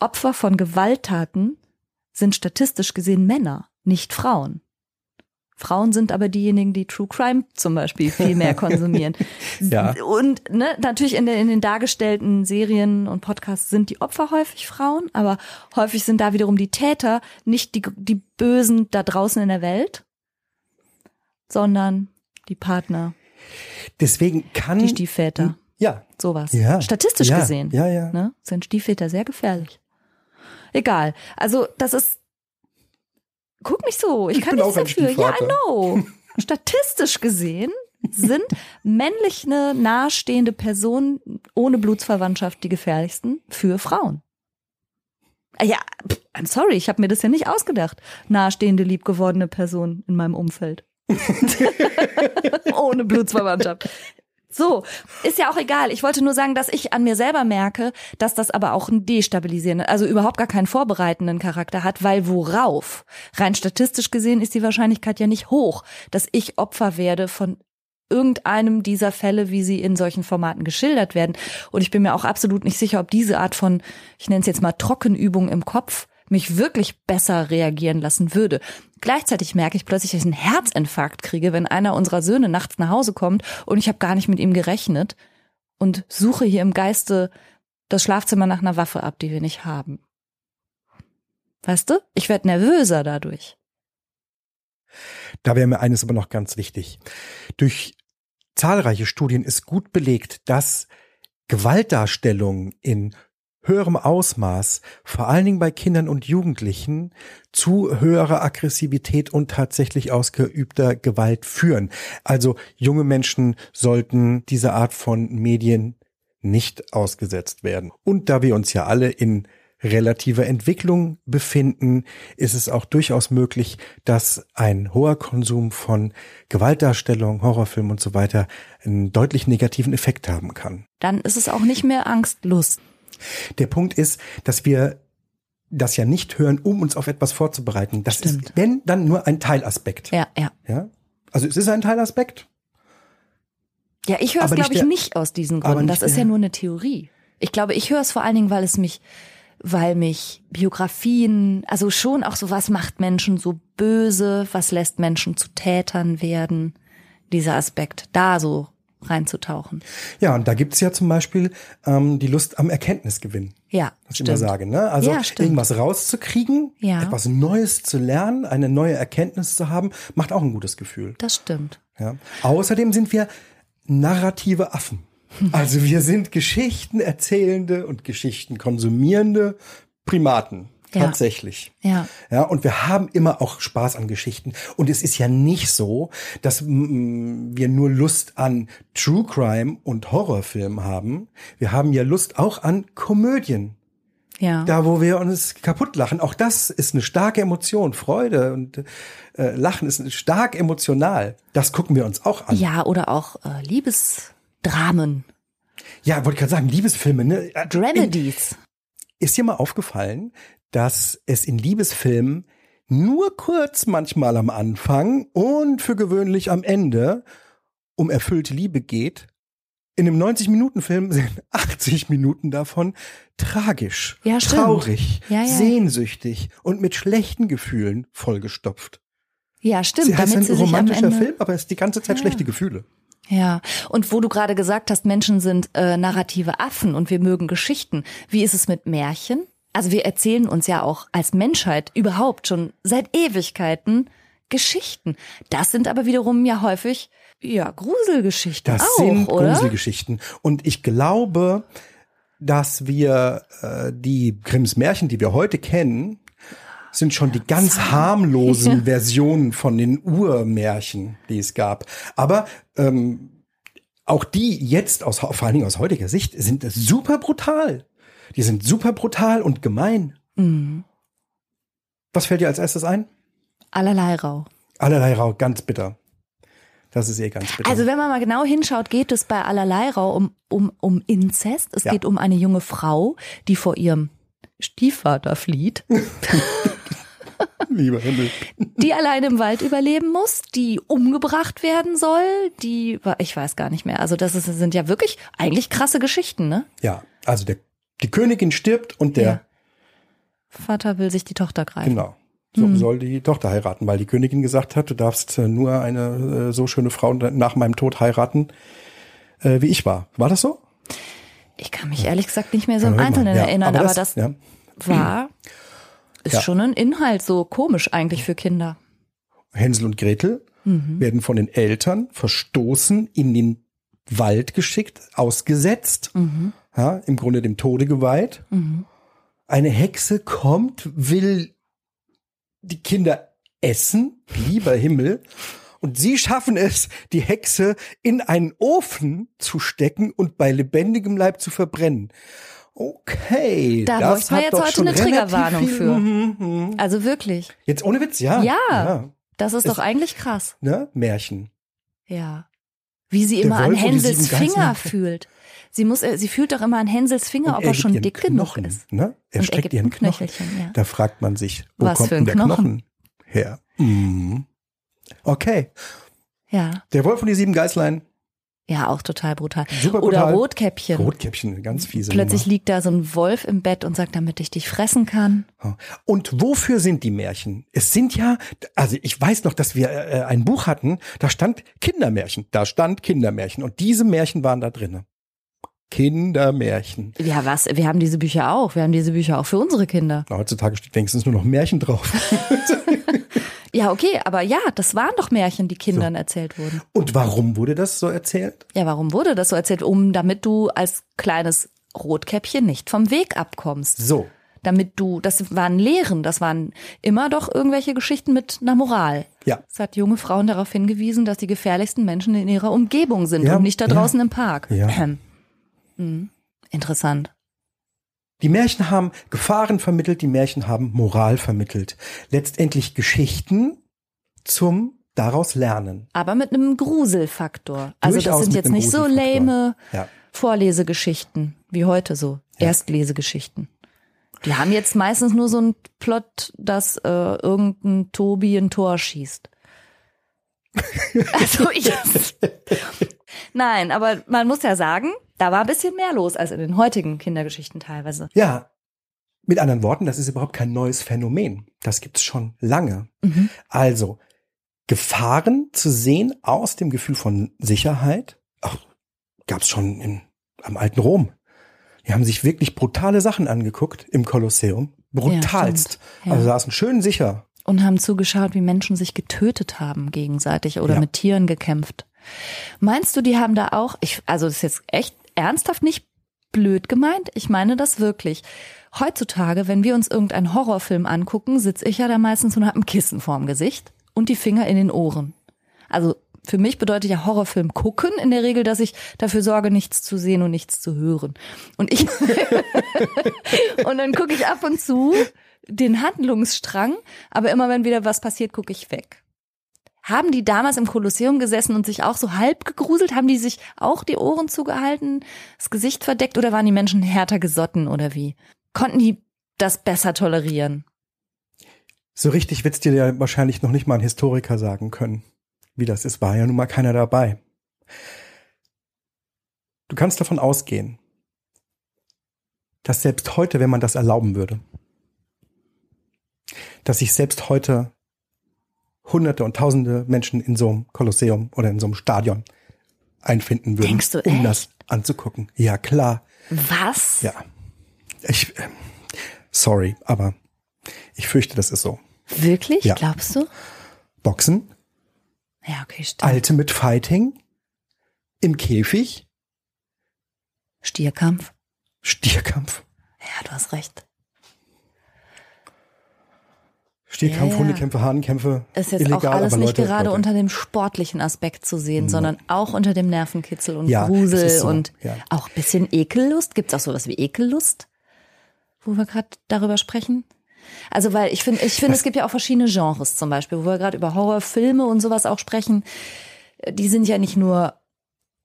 Opfer von Gewalttaten sind statistisch gesehen Männer, nicht Frauen. Frauen sind aber diejenigen, die True Crime zum Beispiel viel mehr konsumieren. Ja. Und ne, natürlich in, den- in den dargestellten Serien und Podcasts sind die Opfer häufig Frauen, aber häufig sind da wiederum die Täter nicht die, die Bösen da draußen in der Welt, sondern die Partner, Deswegen kann die Stiefväter, ja sowas. Ja. Statistisch Ja. gesehen Ja, ja. ne, sind Stiefväter sehr gefährlich. Egal. Also das ist. Guck mich so, ich, Ich kann nichts dafür. Ja, I know. Statistisch gesehen sind männlich eine nahestehende Person ohne Blutsverwandtschaft die gefährlichsten für Frauen. Ah Ja, I'm sorry, ich habe mir das ja nicht ausgedacht. Nahestehende, liebgewordene Person in meinem Umfeld. ohne Blutsverwandtschaft. So, ist ja auch egal. Ich wollte nur sagen, dass ich an mir selber merke, dass das aber auch einen destabilisierenden, also überhaupt gar keinen vorbereitenden Charakter hat, weil worauf? Rein statistisch gesehen ist die Wahrscheinlichkeit ja nicht hoch, dass ich Opfer werde von irgendeinem dieser Fälle, wie sie in solchen Formaten geschildert werden. Und ich bin mir auch absolut nicht sicher, ob diese Art von, ich nenne es jetzt mal Trockenübung im Kopf, mich wirklich besser reagieren lassen würde. Gleichzeitig merke ich plötzlich, dass ich einen Herzinfarkt kriege, wenn einer unserer Söhne nachts nach Hause kommt und ich habe gar nicht mit ihm gerechnet und suche hier im Geiste das Schlafzimmer nach einer Waffe ab, die wir nicht haben. Weißt du? Ich werde nervöser dadurch. Da wäre mir eines aber noch ganz wichtig. Durch zahlreiche Studien ist gut belegt, dass Gewaltdarstellungen in höherem Ausmaß, vor allen Dingen bei Kindern und Jugendlichen, zu höherer Aggressivität und tatsächlich ausgeübter Gewalt führen. Also junge Menschen sollten dieser Art von Medien nicht ausgesetzt werden. Und da wir uns ja alle in relativer Entwicklung befinden, ist es auch durchaus möglich, dass ein hoher Konsum von Gewaltdarstellung, Horrorfilmen und so weiter einen deutlich negativen Effekt haben kann. Dann ist es auch nicht mehr Angstlust. Der Punkt ist, dass wir das ja nicht hören, um uns auf etwas vorzubereiten. Das Stimmt. ist, wenn, dann nur ein Teilaspekt. Ja, ja. Ja? Also es ist ein Teilaspekt. Ja, ich höre es, glaube ich, der- nicht aus diesen Gründen. Das ist der- ja nur eine Theorie. Ich glaube, ich höre es vor allen Dingen, weil es mich weil mich Biografien, also schon auch so, was macht Menschen so böse, was lässt Menschen zu Tätern werden, dieser Aspekt, da so reinzutauchen. Ja, und da gibt's ja zum Beispiel ähm, die Lust am Erkenntnisgewinn. Ja, Was ich stimmt. immer sage, ne? Also Ja, irgendwas rauszukriegen, Ja. etwas Neues zu lernen, eine neue Erkenntnis zu haben, macht auch ein gutes Gefühl. Das stimmt. Ja. Außerdem sind wir narrative Affen. Also wir sind Geschichten erzählende und Geschichten konsumierende Primaten. Tatsächlich. Ja. Ja, und wir haben immer auch Spaß an Geschichten. Und es ist ja nicht so, dass wir nur Lust an True Crime und Horrorfilmen haben. Wir haben ja Lust auch an Komödien. Ja. Da, wo wir uns kaputt lachen. Auch das ist eine starke Emotion. Freude und äh, Lachen ist stark emotional. Das gucken wir uns auch an. Ja, oder auch äh, Liebesdramen, Ja, wollte ich gerade sagen, Liebesfilme. Ne? In, Dramedies. ist dir mal aufgefallen, dass es in Liebesfilmen nur kurz manchmal am Anfang und für gewöhnlich am Ende um erfüllte Liebe geht? In einem 90-Minuten-Film sind 80 Minuten davon tragisch, Ja, traurig, Ja, ja. sehnsüchtig und mit schlechten Gefühlen vollgestopft. Ja, stimmt. Sie heißt damit ein romantischer Film, aber es ist die ganze Zeit schlechte Gefühle. Ja, und wo du gerade gesagt hast, Menschen sind äh, narrative Affen und wir mögen Geschichten. Wie ist es mit Märchen? Also wir erzählen uns ja auch als Menschheit überhaupt schon seit Ewigkeiten Geschichten. Das sind aber wiederum ja häufig ja Gruselgeschichten Das auch, sind oder? Gruselgeschichten. Und ich glaube, dass wir äh, die Grimms Märchen, die wir heute kennen, sind schon die ganz harmlosen Versionen von den Urmärchen, die es gab. Aber ähm, auch die jetzt aus vor allen Dingen aus heutiger Sicht sind super brutal. Die sind super brutal und gemein. Mhm. Was fällt dir als erstes ein? Allerlei rau. Allerlei Rau, ganz bitter. Das ist eh ganz bitter. Also wenn man mal genau hinschaut, geht es bei allerlei rau um, um, um Inzest. Es Ja. geht um eine junge Frau, die vor ihrem Stiefvater flieht. Lieber Himmel. die allein im Wald überleben muss, die umgebracht werden soll, die, ich weiß gar nicht mehr. Also das ist, sind ja wirklich eigentlich krasse Geschichten, ne? Ja, also der, die Königin stirbt und der Ja. Vater will sich die Tochter greifen. Genau. So soll die Tochter heiraten, weil die Königin gesagt hat, du darfst äh, nur eine äh, so schöne Frau nach meinem Tod heiraten, äh, wie ich war. War das so? Ich kann mich ehrlich gesagt nicht mehr so im. Einzelnen Ja, erinnern, aber das, ja. war, ist Ja. schon ein Inhalt so komisch eigentlich für Kinder. Hänsel und Gretel Mhm. werden von den Eltern verstoßen, in den Wald geschickt, ausgesetzt, Mhm. Ja, im Grunde dem Tode geweiht. Eine Hexe kommt, will die Kinder essen, lieber Himmel, und sie schaffen es, die Hexe in einen Ofen zu stecken und bei lebendigem Leib zu verbrennen. Okay, Da das bräuchten wir hat jetzt heute eine Triggerwarnung für. Mhm, mhm. Also wirklich. Jetzt ohne Witz, ja. Ja. Das ist Es- doch eigentlich krass. Ne? Märchen. Ja. Wie sie immer an Wolf Hänsels. Finger fühlt. Sie muss, äh, sie fühlt doch immer an Hänsels Finger, ob er er schon dick Knochen, genug ist. Ne? Er Und er streckt gibt ihren Knochen. Knöchelchen, ja. Da fragt man sich, wo Was kommt für denn der Knochen? Knochen her? Mhm. Okay. Ja. Der Wolf und die sieben Geißlein. Ja, auch total brutal. Super Oder brutal. Rotkäppchen. Rotkäppchen, ganz fiese Plötzlich Nummer. liegt da so ein Wolf im Bett und sagt, damit ich dich fressen kann. Und wofür sind die Märchen? Es sind ja, also ich weiß noch, dass wir äh, ein Buch hatten, da stand Kindermärchen. Da stand Kindermärchen. Und diese Märchen waren da drinne. Kindermärchen. Ja, was? Wir haben diese Bücher auch. Wir haben diese Bücher auch für unsere Kinder. Heutzutage steht wenigstens nur noch Märchen drauf. Ja, okay, aber ja, das waren doch Märchen, die Kindern erzählt wurden. Und warum wurde das so erzählt? Ja, warum wurde das so erzählt? Um, damit du als kleines Rotkäppchen nicht vom Weg abkommst. So. Damit du, das waren Lehren, das waren immer doch irgendwelche Geschichten mit einer Moral. Ja. Es hat junge Frauen darauf hingewiesen, dass die gefährlichsten Menschen in ihrer Umgebung sind Ja, und nicht da ja. draußen im Park. Ja. Mhm. Interessant. Die Märchen haben Gefahren vermittelt, die Märchen haben Moral vermittelt. Letztendlich Geschichten zum daraus lernen. Aber mit einem Gruselfaktor. Also das Durchaus sind mit jetzt nicht so lame Ja. Vorlesegeschichten wie heute so. Erstlesegeschichten. Die haben jetzt meistens nur so einen Plot, dass äh, irgendein Tobi ein Tor schießt. Also ich. Nein, aber man muss ja sagen, da war ein bisschen mehr los als in den heutigen Kindergeschichten teilweise. Ja. Mit anderen Worten, das ist überhaupt kein neues Phänomen. Das gibt's schon lange. Mhm. Also Gefahren zu sehen aus dem Gefühl von Sicherheit, ach, gab's schon in, am alten Rom. Die haben sich wirklich brutale Sachen angeguckt im Kolosseum. Brutalst. Ja, Also ja. saßen schön sicher. Und haben zugeschaut, wie Menschen sich getötet haben gegenseitig oder Ja. mit Tieren gekämpft. Meinst du, die haben da auch, ich, also das ist jetzt echt ernsthaft nicht blöd gemeint, ich meine das wirklich. Heutzutage, wenn wir uns irgendeinen Horrorfilm angucken, sitze ich ja da meistens und habe ein Kissen vorm Gesicht und die Finger in den Ohren. Also für mich bedeutet ja Horrorfilm gucken in der Regel, dass ich dafür sorge, nichts zu sehen und nichts zu hören. Und ich und dann gucke ich ab und zu den Handlungsstrang, aber immer wenn wieder was passiert, gucke ich weg. Haben die damals im Kolosseum gesessen und sich auch so halb gegruselt? Haben die sich auch die Ohren zugehalten, das Gesicht verdeckt oder waren die Menschen härter gesotten oder wie? Konnten die das besser tolerieren? So richtig wird's dir ja wahrscheinlich noch nicht mal ein Historiker sagen können, wie das ist. War ja nun mal keiner dabei. Du kannst davon ausgehen, dass selbst heute, wenn man das erlauben würde, dass sich selbst heute Hunderte und Tausende Menschen in so einem Kolosseum oder in so einem Stadion einfinden würden, Denkst du um echt? das anzugucken. Ja, klar. Was? Ja. Ich, sorry, aber ich fürchte, das ist so. Wirklich? Ja. Glaubst du? Boxen, Ja, okay, stimmt. Ultimate Fighting, im Käfig, Stierkampf. Stierkampf. Ja, du hast recht. Stierkampf, Ja. Hundekämpfe, Hahnenkämpfe. Ist jetzt illegal, auch alles nicht Leute, gerade Leute. unter dem sportlichen Aspekt zu sehen, sondern auch unter dem Nervenkitzel und Ja, Grusel es so, und ja. auch ein bisschen Ekellust. Gibt's auch sowas wie Ekellust, wo wir gerade darüber sprechen? Also weil ich finde, ich finde, es gibt ja auch verschiedene Genres zum Beispiel, wo wir gerade über Horrorfilme und sowas auch sprechen. Die sind ja nicht nur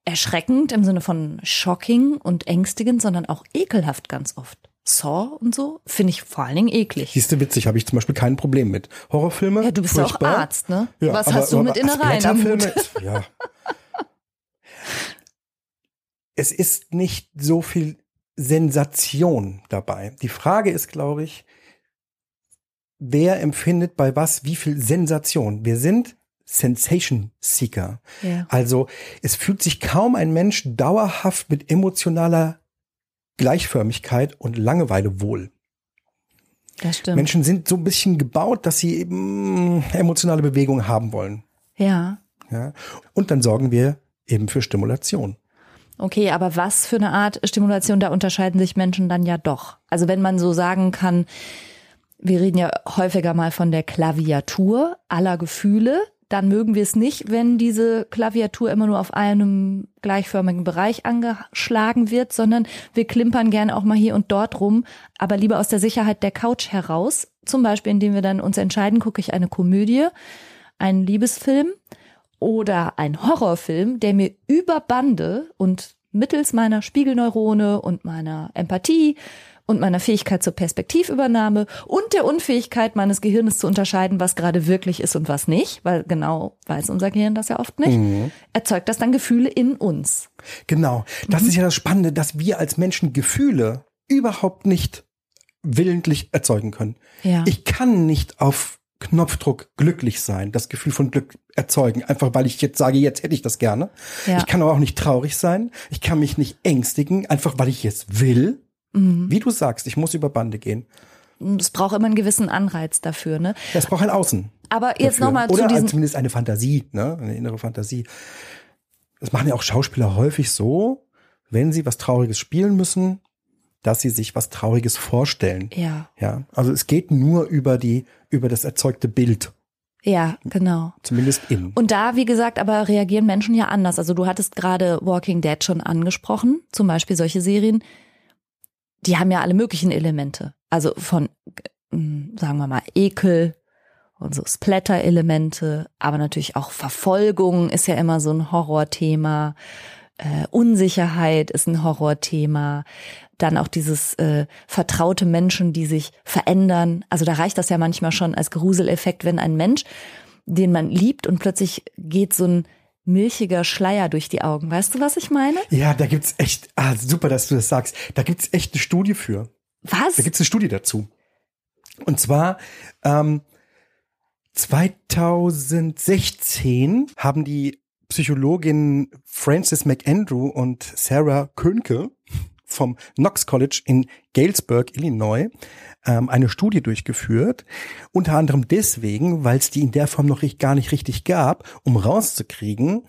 erschreckend im Sinne von shocking und ängstigend, sondern auch ekelhaft ganz oft. Saw und so finde ich vor allen Dingen eklig. Siehst du, witzig, habe ich zum Beispiel kein Problem mit. Horrorfilme? Ja, du bist ja auch furchtbar. Arzt, ne? Ja, Was aber- hast du aber mit Innereien am Splatterfilme Hut? ist- Ja. es ist nicht so viel Sensation dabei. Die Frage ist, glaube ich, wer empfindet bei was wie viel Sensation? Wir sind Sensation Seeker. Ja. Also es fühlt sich kaum ein Mensch dauerhaft mit emotionaler Gleichförmigkeit und Langeweile wohl. Das stimmt. Menschen sind so ein bisschen gebaut, dass sie eben emotionale Bewegung haben wollen. Ja. Ja? Und dann sorgen wir eben für Stimulation. Okay, aber was für eine Art Stimulation, da unterscheiden sich Menschen dann ja doch. Also wenn man so sagen kann, wir reden ja häufiger mal von der Klaviatur aller Gefühle, dann mögen wir es nicht, wenn diese Klaviatur immer nur auf einem gleichförmigen Bereich angeschlagen wird, sondern wir klimpern gern auch mal hier und dort rum, aber lieber aus der Sicherheit der Couch heraus. Zum Beispiel, indem wir dann uns entscheiden, gucke ich eine Komödie, einen Liebesfilm oder ein Horrorfilm, der mir über Bande und mittels meiner Spiegelneurone und meiner Empathie und meiner Fähigkeit zur Perspektivübernahme und der Unfähigkeit meines Gehirnes zu unterscheiden, was gerade wirklich ist und was nicht, weil genau weiß unser Gehirn das ja oft nicht, erzeugt das dann Gefühle in uns. Genau. Das Mhm. ist ja das Spannende, dass wir als Menschen Gefühle überhaupt nicht willentlich erzeugen können. Ja. Ich kann nicht auf Knopfdruck glücklich sein, das Gefühl von Glück erzeugen, einfach weil ich jetzt sage, jetzt hätte ich das gerne. Ja. Ich kann aber auch nicht traurig sein. Ich kann mich nicht ängstigen, einfach weil ich es will. Mhm. Wie du sagst, ich muss über Bande gehen. Es braucht immer einen gewissen Anreiz dafür, ne? Es braucht ein Außen. Aber jetzt nochmal zu Oder zumindest eine Fantasie, ne? eine innere Fantasie. Das machen ja auch Schauspieler häufig so, wenn sie was Trauriges spielen müssen, dass sie sich was Trauriges vorstellen. ja, Ja, also es geht nur über die, über das erzeugte Bild, ja, genau. zumindest in. Und da, wie gesagt, aber reagieren Menschen ja anders. Also du hattest gerade Walking Dead schon angesprochen, zum Beispiel solche Serien, die haben ja alle möglichen Elemente. Also von, mm, sagen wir mal, Ekel und so Splatter-Elemente, aber natürlich auch Verfolgung ist ja immer so ein Horrorthema. Äh, Unsicherheit ist ein Horrorthema. Dann auch dieses äh, vertraute Menschen, die sich verändern. Also da reicht das ja manchmal schon als Gruseleffekt, wenn ein Mensch, den man liebt und plötzlich geht so ein milchiger Schleier durch die Augen. Weißt du, was ich meine? Ja, da gibt's echt, ah, super, dass du das sagst. Da gibt's echt eine Studie für. Was? Da gibt's eine Studie dazu. Und zwar ähm, 2016 haben die Psychologin Frances McAndrew und Sarah Könke vom Knox College in Galesburg, Illinois, ähm, eine Studie durchgeführt. Unter anderem deswegen, weil es die in der Form noch gar nicht richtig gab, um rauszukriegen,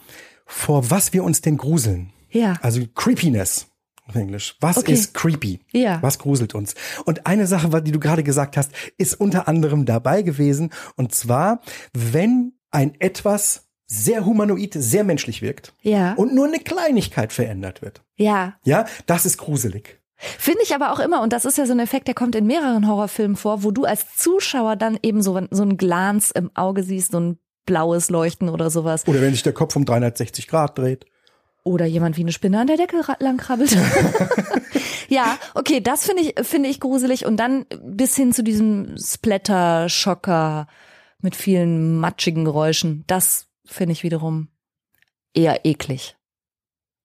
vor was wir uns denn gruseln. Ja. Also Creepiness auf Englisch. Was Okay. ist creepy? Ja. Was gruselt uns? Und eine Sache, die du gerade gesagt hast, ist unter anderem dabei gewesen. Und zwar, wenn ein etwas sehr humanoid, sehr menschlich wirkt Ja. und nur eine Kleinigkeit verändert wird. Ja. Ja, das ist gruselig. Finde ich aber auch immer, und das ist ja so ein Effekt, der kommt in mehreren Horrorfilmen vor, wo du als Zuschauer dann eben so, so einen Glanz im Auge siehst, so ein blaues Leuchten oder sowas. Oder wenn sich der Kopf um 360 Grad dreht. Oder jemand wie eine Spinne an der Decke ra- lang krabbelt. ja, okay, das finde ich, finde ich gruselig. Und dann bis hin zu diesem Splatter-Schocker mit vielen matschigen Geräuschen. Das finde ich wiederum eher eklig.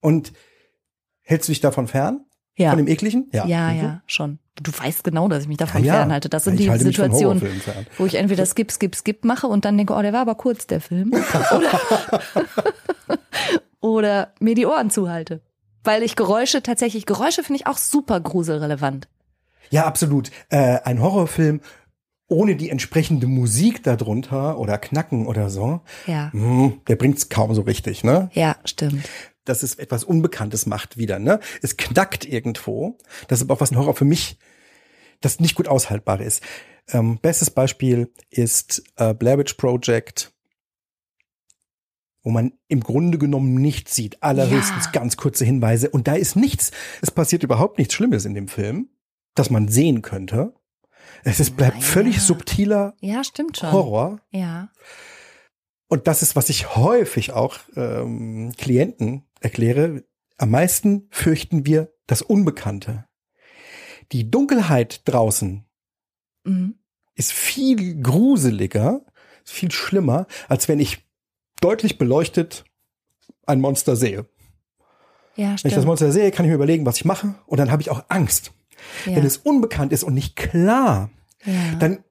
Und hältst du dich davon fern? Ja. Von dem ekligen? Ja, ja, Mhm. schon. Du weißt genau, dass ich mich davon Ja, ja. fernhalte. Das sind Ich die Situationen, wo ich entweder skip, skip, skip mache und dann denke, oh, der war aber kurz, der Film. Oder, oder mir die Ohren zuhalte. Weil ich Geräusche tatsächlich, Geräusche finde ich auch super gruselrelevant. Ja, absolut. Äh, ein Horrorfilm ohne die entsprechende Musik darunter oder Knacken oder so, Ja. hm, der bringt's kaum so richtig, ne? Ja, stimmt. Dass es etwas Unbekanntes macht wieder, ne? Es knackt irgendwo. Das ist aber auch was ein Horror für mich, das nicht gut aushaltbar ist. Ähm, bestes Beispiel ist äh, Blair Witch Project, wo man im Grunde genommen nichts sieht, allerhöchstens Ja. ganz kurze Hinweise. Und da ist nichts, es passiert überhaupt nichts Schlimmes in dem Film, das man sehen könnte. Es ist, bleibt Naja. völlig subtiler Ja, stimmt schon. Horror. Ja. Und das ist, was ich häufig auch ähm, Klienten erkläre. Am meisten fürchten wir das Unbekannte. Die Dunkelheit draußen Mhm. ist viel gruseliger, viel schlimmer, als wenn ich deutlich beleuchtet ein Monster sehe. Ja, Wenn ich das Monster sehe, kann ich mir überlegen, was ich mache, und dann habe ich auch Angst. ja. Wenn es unbekannt ist und nicht klar, ja. dann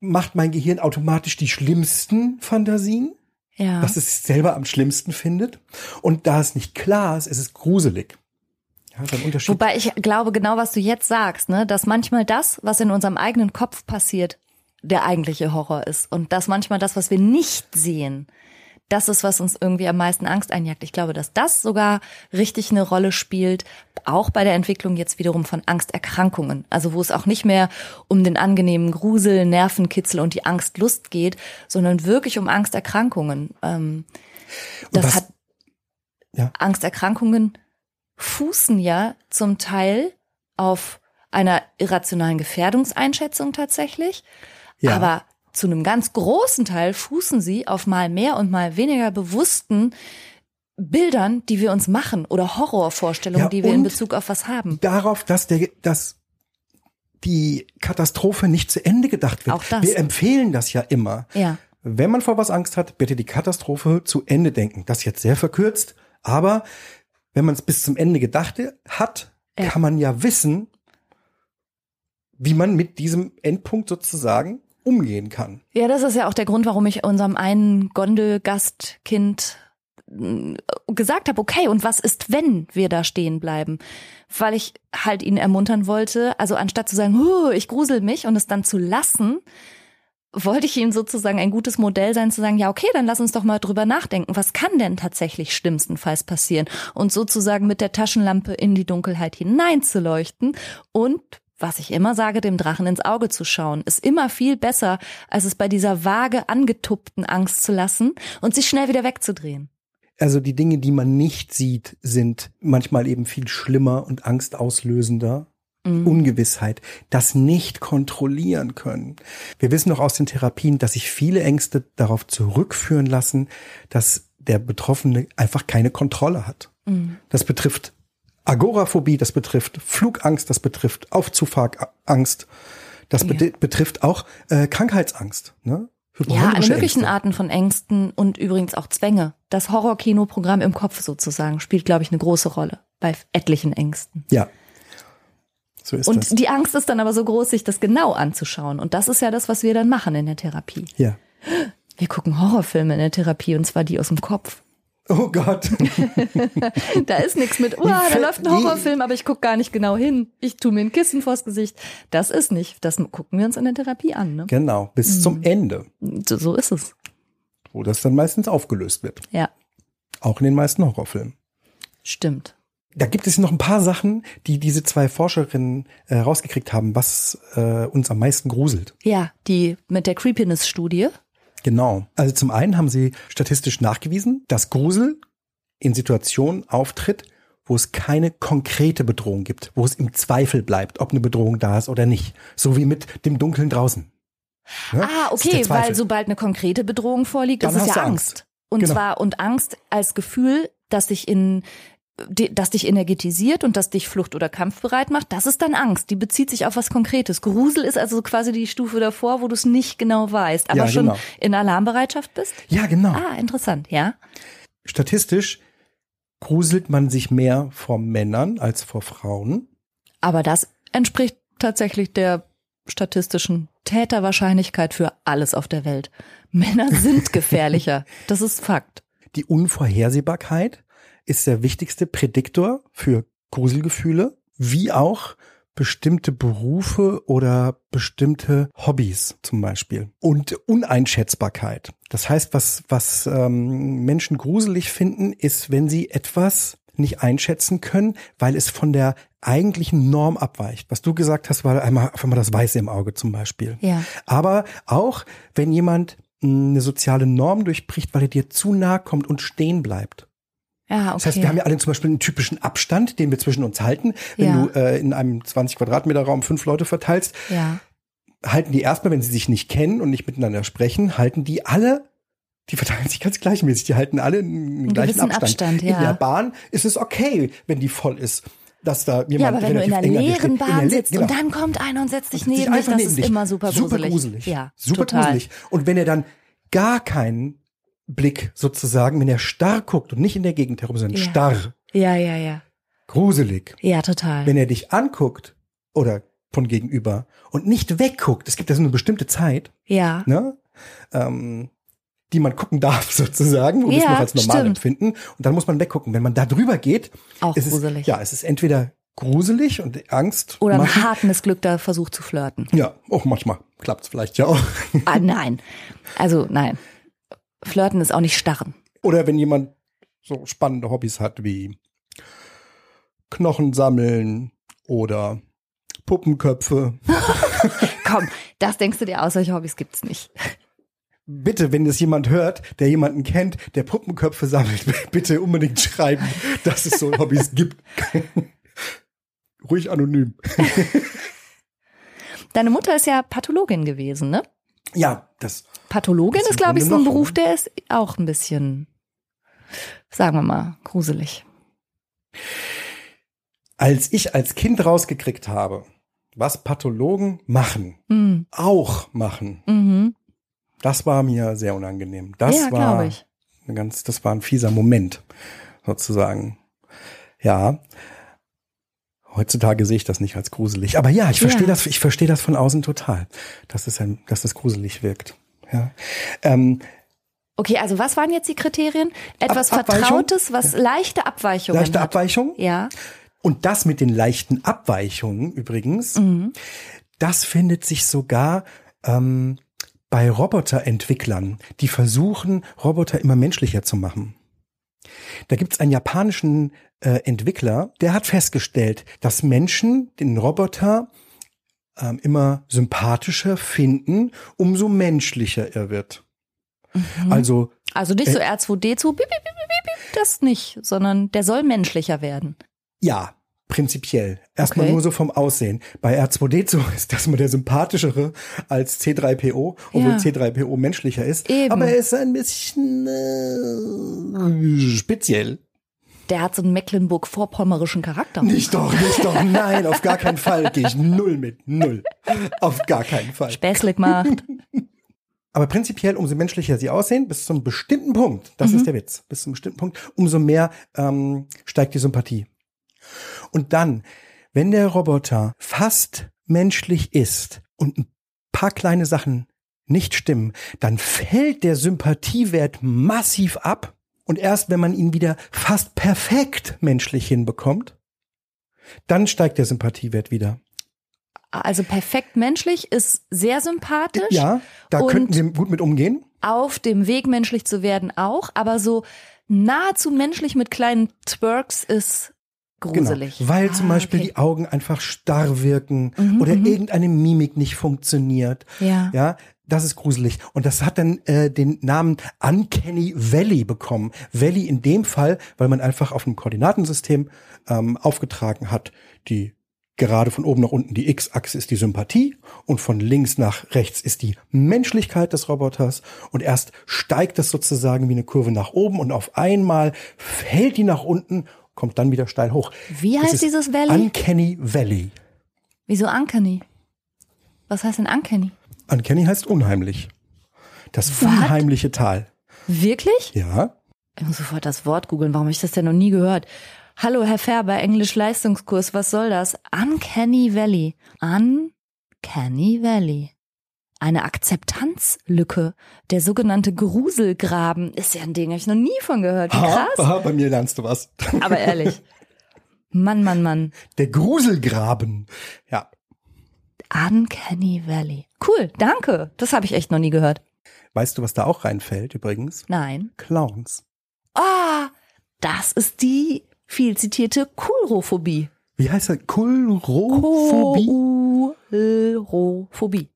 macht mein Gehirn automatisch die schlimmsten Fantasien. Ja. was es selber am schlimmsten findet. Und da es nicht klar ist, ist es gruselig. Ja, ist ein Unterschied. Wobei ich glaube, genau was du jetzt sagst, ne, dass manchmal das, was in unserem eigenen Kopf passiert, der eigentliche Horror ist. Und dass manchmal das, was wir nicht sehen, das ist, was uns irgendwie am meisten Angst einjagt. Ich glaube, dass das sogar richtig eine Rolle spielt, auch bei der Entwicklung jetzt wiederum von Angsterkrankungen. Also wo es auch nicht mehr um den angenehmen Grusel, Nervenkitzel und die Angstlust geht, sondern wirklich um Angsterkrankungen. Ähm, das was- hat Ja. Angsterkrankungen fußen ja zum Teil auf einer irrationalen Gefährdungseinschätzung tatsächlich, Ja. aber zu einem ganz großen Teil fußen sie auf mal mehr und mal weniger bewussten Bildern, die wir uns machen oder Horrorvorstellungen, Ja, die wir in Bezug auf was haben. Darauf, dass der, dass die Katastrophe nicht zu Ende gedacht wird. Auch das. Wir empfehlen das ja immer. Ja, Wenn man vor was Angst hat, bitte die Katastrophe zu Ende denken. Das ist jetzt sehr verkürzt, aber wenn man es bis zum Ende gedacht hat, Ja. kann man ja wissen, wie man mit diesem Endpunkt sozusagen umgehen kann. Ja, das ist ja auch der Grund, warum ich unserem einen Gondelgastkind mm, gesagt habe, okay, und was ist, wenn wir da stehen bleiben? Weil ich halt ihn ermuntern wollte, also anstatt zu sagen, ich grusel mich und es dann zu lassen, wollte ich ihm sozusagen ein gutes Modell sein, zu sagen, ja, okay, dann lass uns doch mal drüber nachdenken, was kann denn tatsächlich schlimmstenfalls passieren? Und sozusagen mit der Taschenlampe in die Dunkelheit hineinzuleuchten und was ich immer sage, dem Drachen ins Auge zu schauen, ist immer viel besser, als es bei dieser vage angetuppten Angst zu lassen und sich schnell wieder wegzudrehen. Also die Dinge, die man nicht sieht, sind manchmal eben viel schlimmer und angstauslösender. Ungewissheit, das nicht kontrollieren können. Wir wissen noch aus den Therapien, dass sich viele Ängste darauf zurückführen lassen, dass der Betroffene einfach keine Kontrolle hat. Das betrifft Agoraphobie, das betrifft Flugangst, das betrifft Aufzugangst, das Ja. betrifft auch äh, Krankheitsangst. Ne? Ja, alle möglichen Ängste. Arten von Ängsten und übrigens auch Zwänge. Das Horrorkinoprogramm im Kopf sozusagen spielt, glaube ich, eine große Rolle bei etlichen Ängsten. Ja. So ist Und das. die Angst ist dann aber so groß, sich das genau anzuschauen. Und das ist ja das, was wir dann machen in der Therapie. Ja. Wir gucken Horrorfilme in der Therapie und zwar die aus dem Kopf. Oh Gott. Da ist nichts mit, oh, da läuft ein Horrorfilm, aber ich gucke gar nicht genau hin. Ich tue mir ein Kissen vors Gesicht. Das ist nicht. Das gucken wir uns in der Therapie an. Ne? genau, bis zum Ende, So, so ist es. wo das dann meistens aufgelöst wird. Ja, Auch in den meisten Horrorfilmen. stimmt. Da gibt es noch ein paar Sachen, die diese zwei Forscherinnen äh, rausgekriegt haben, was äh, uns am meisten gruselt. Ja, die mit der Creepiness-Studie. Genau. Also zum einen haben sie statistisch nachgewiesen, dass Grusel in Situationen auftritt, wo es keine konkrete Bedrohung gibt, wo es im Zweifel bleibt, ob eine Bedrohung da ist oder nicht. So wie mit dem Dunkeln draußen. Ne? Ah, okay, weil sobald eine konkrete Bedrohung vorliegt, Dann ist es ja Angst. Angst. Und Genau. zwar und Angst als Gefühl, das dich in das dich energetisiert und das dich flucht- oder kampfbereit macht, das ist dann Angst. Die bezieht sich auf was Konkretes. Grusel ist also quasi die Stufe davor, wo du es nicht genau weißt, aber Ja, schon genau. in Alarmbereitschaft bist. Ja, genau. Ah, interessant, ja. Statistisch gruselt man sich mehr vor Männern als vor Frauen. Aber das entspricht tatsächlich der statistischen Täterwahrscheinlichkeit für alles auf der Welt. Männer sind gefährlicher. Das ist Fakt. Die Unvorhersehbarkeit ist der wichtigste Prädiktor für Gruselgefühle, wie auch bestimmte Berufe oder bestimmte Hobbys zum Beispiel. Und Uneinschätzbarkeit. Das heißt, was, was ähm, Menschen gruselig finden, ist, wenn sie etwas nicht einschätzen können, weil es von der eigentlichen Norm abweicht. Was du gesagt hast, war einmal auf einmal das Weiße im Auge zum Beispiel. Ja. Aber auch, wenn jemand mh, eine soziale Norm durchbricht, weil er dir zu nahe kommt und stehen bleibt. Ja, okay. Das heißt, wir haben ja alle zum Beispiel einen typischen Abstand, den wir zwischen uns halten. Wenn Ja. du äh, in einem 20 Quadratmeter Raum fünf Leute verteilst, ja. halten die erstmal, wenn sie sich nicht kennen und nicht miteinander sprechen, halten die alle, die verteilen sich ganz gleichmäßig, die halten alle einen gleichen gewissen Abstand. Abstand, ja. In der Bahn ist es okay, wenn die voll ist, dass da jemand Ja, aber wenn du in dir leeren. In der Bahn Le- sitzt genau. und dann kommt einer und setzt dich neben dich, das neben ist dich. immer super gruselig. Super gruselig. Ja, super total. gruselig. Und wenn er dann gar keinen Blick sozusagen, wenn er starr guckt und nicht in der Gegend herum, sondern Ja. starr, Ja, ja, ja. gruselig. Ja, total. Wenn er dich anguckt oder von gegenüber und nicht wegguckt, es gibt ja so eine bestimmte Zeit, ja. ne, ähm, die man gucken darf sozusagen, wo wir es noch als normal stimmt. empfinden. Und dann muss man weggucken. Wenn man da drüber geht, Auch ist gruselig. es, ja, es ist entweder gruselig und Angst Oder ein harten Glück, da versucht zu flirten. Ja, auch manchmal klappt's vielleicht ja auch. Ah, nein. Also, nein. Flirten ist auch nicht starren. Oder wenn jemand so spannende Hobbys hat wie Knochen sammeln oder Puppenköpfe. Komm, das denkst du dir aus, solche Hobbys gibt's nicht. Bitte, wenn es jemand hört, der jemanden kennt, der Puppenköpfe sammelt, bitte unbedingt schreiben, dass es so Hobbys gibt. Ruhig anonym. Deine Mutter ist ja Pathologin gewesen, ne? Ja, das Pathologin Ist ist, glaube ich, so ein Beruf, der ist auch ein bisschen, sagen wir mal, gruselig. als ich als Kind rausgekriegt habe, was Pathologen machen, Mhm. auch machen, Mhm. das war mir sehr unangenehm. Das ja, war ein ganz, das war ein fieser Moment, sozusagen. Ja. Heutzutage sehe ich das nicht als gruselig. Aber ja, ich verstehe Ja. das, ich verstehe das von außen total, dass es ein, dass es gruselig wirkt. Ja. Ähm, Okay, also was waren jetzt die Kriterien? Etwas Ab-? Vertrautes, was leichte Abweichungen leichte hat. Abweichung. Ja. Und das mit den leichten Abweichungen übrigens, Mhm. das findet sich sogar ähm, bei Roboterentwicklern, die versuchen, Roboter immer menschlicher zu machen. Da gibt's einen japanischen äh, Entwickler, der hat festgestellt, dass Menschen den Roboter ähm, immer sympathischer finden, umso menschlicher er wird. Mhm. Also Also nicht so R2D2, bip, bip, bip, bip, bip, das nicht, sondern der soll menschlicher werden. Ja, prinzipiell. Erstmal Okay. nur so vom Aussehen. Bei R2D2 ist das mal der sympathischere als C3PO, obwohl Ja. C3PO menschlicher ist. Eben. Aber er ist ein bisschen äh, speziell. Der hat so einen Mecklenburg-Vorpommerischen Charakter. Nicht doch, nicht doch. Nein, auf gar keinen Fall. Gehe ich null mit. Null. Auf gar keinen Fall. Späßlig macht. Aber prinzipiell, umso menschlicher sie aussehen, bis zum bestimmten Punkt, das Mhm. ist der Witz, bis zum bestimmten Punkt, umso mehr ähm, steigt die Sympathie. Und dann, wenn der Roboter fast menschlich ist und ein paar kleine Sachen nicht stimmen, dann fällt der Sympathiewert massiv ab und erst wenn man ihn wieder fast perfekt menschlich hinbekommt, dann steigt der Sympathiewert wieder. Also perfekt menschlich ist sehr sympathisch. Ja, da könnten wir gut mit umgehen. Auf dem Weg menschlich zu werden auch, aber so nahezu menschlich mit kleinen Twerks ist gruselig. Genau, weil Ah, zum Beispiel okay. die Augen einfach starr wirken Mhm, oder mhm. irgendeine Mimik nicht funktioniert. Ja. Ja, das ist gruselig. Und das hat dann äh, den Namen Uncanny Valley bekommen. Valley in dem Fall, weil man einfach auf einem Koordinatensystem ähm, aufgetragen hat, die gerade von oben nach unten die X-Achse ist die Sympathie und von links nach rechts ist die Menschlichkeit des Roboters und erst steigt das sozusagen wie eine Kurve nach oben und auf einmal fällt die nach unten, kommt dann wieder steil hoch. Wie heißt dieses Valley? Uncanny Valley. Wieso Uncanny? Was heißt denn Uncanny? Uncanny heißt unheimlich. Das What? unheimliche Tal. Wirklich? Ja. Ich muss sofort das Wort googeln. Warum habe ich das denn noch nie gehört? Hallo, Herr Färber, Englisch-Leistungskurs. Was soll das? Uncanny Valley. Uncanny Valley. Eine Akzeptanzlücke. Der sogenannte Gruselgraben ist ja ein Ding, habe ich noch nie von gehört. Wie krass. ha, bei mir lernst du was. Aber ehrlich. Mann, Mann, Mann. Der Gruselgraben. Ja. Uncanny Valley. Cool, danke. Das habe ich echt noch nie gehört. Weißt du, was da auch reinfällt übrigens? Nein. Clowns. Ah, das ist die viel zitierte Kulrophobie. Wie heißt das? Kulrophobie? Kulrophobie.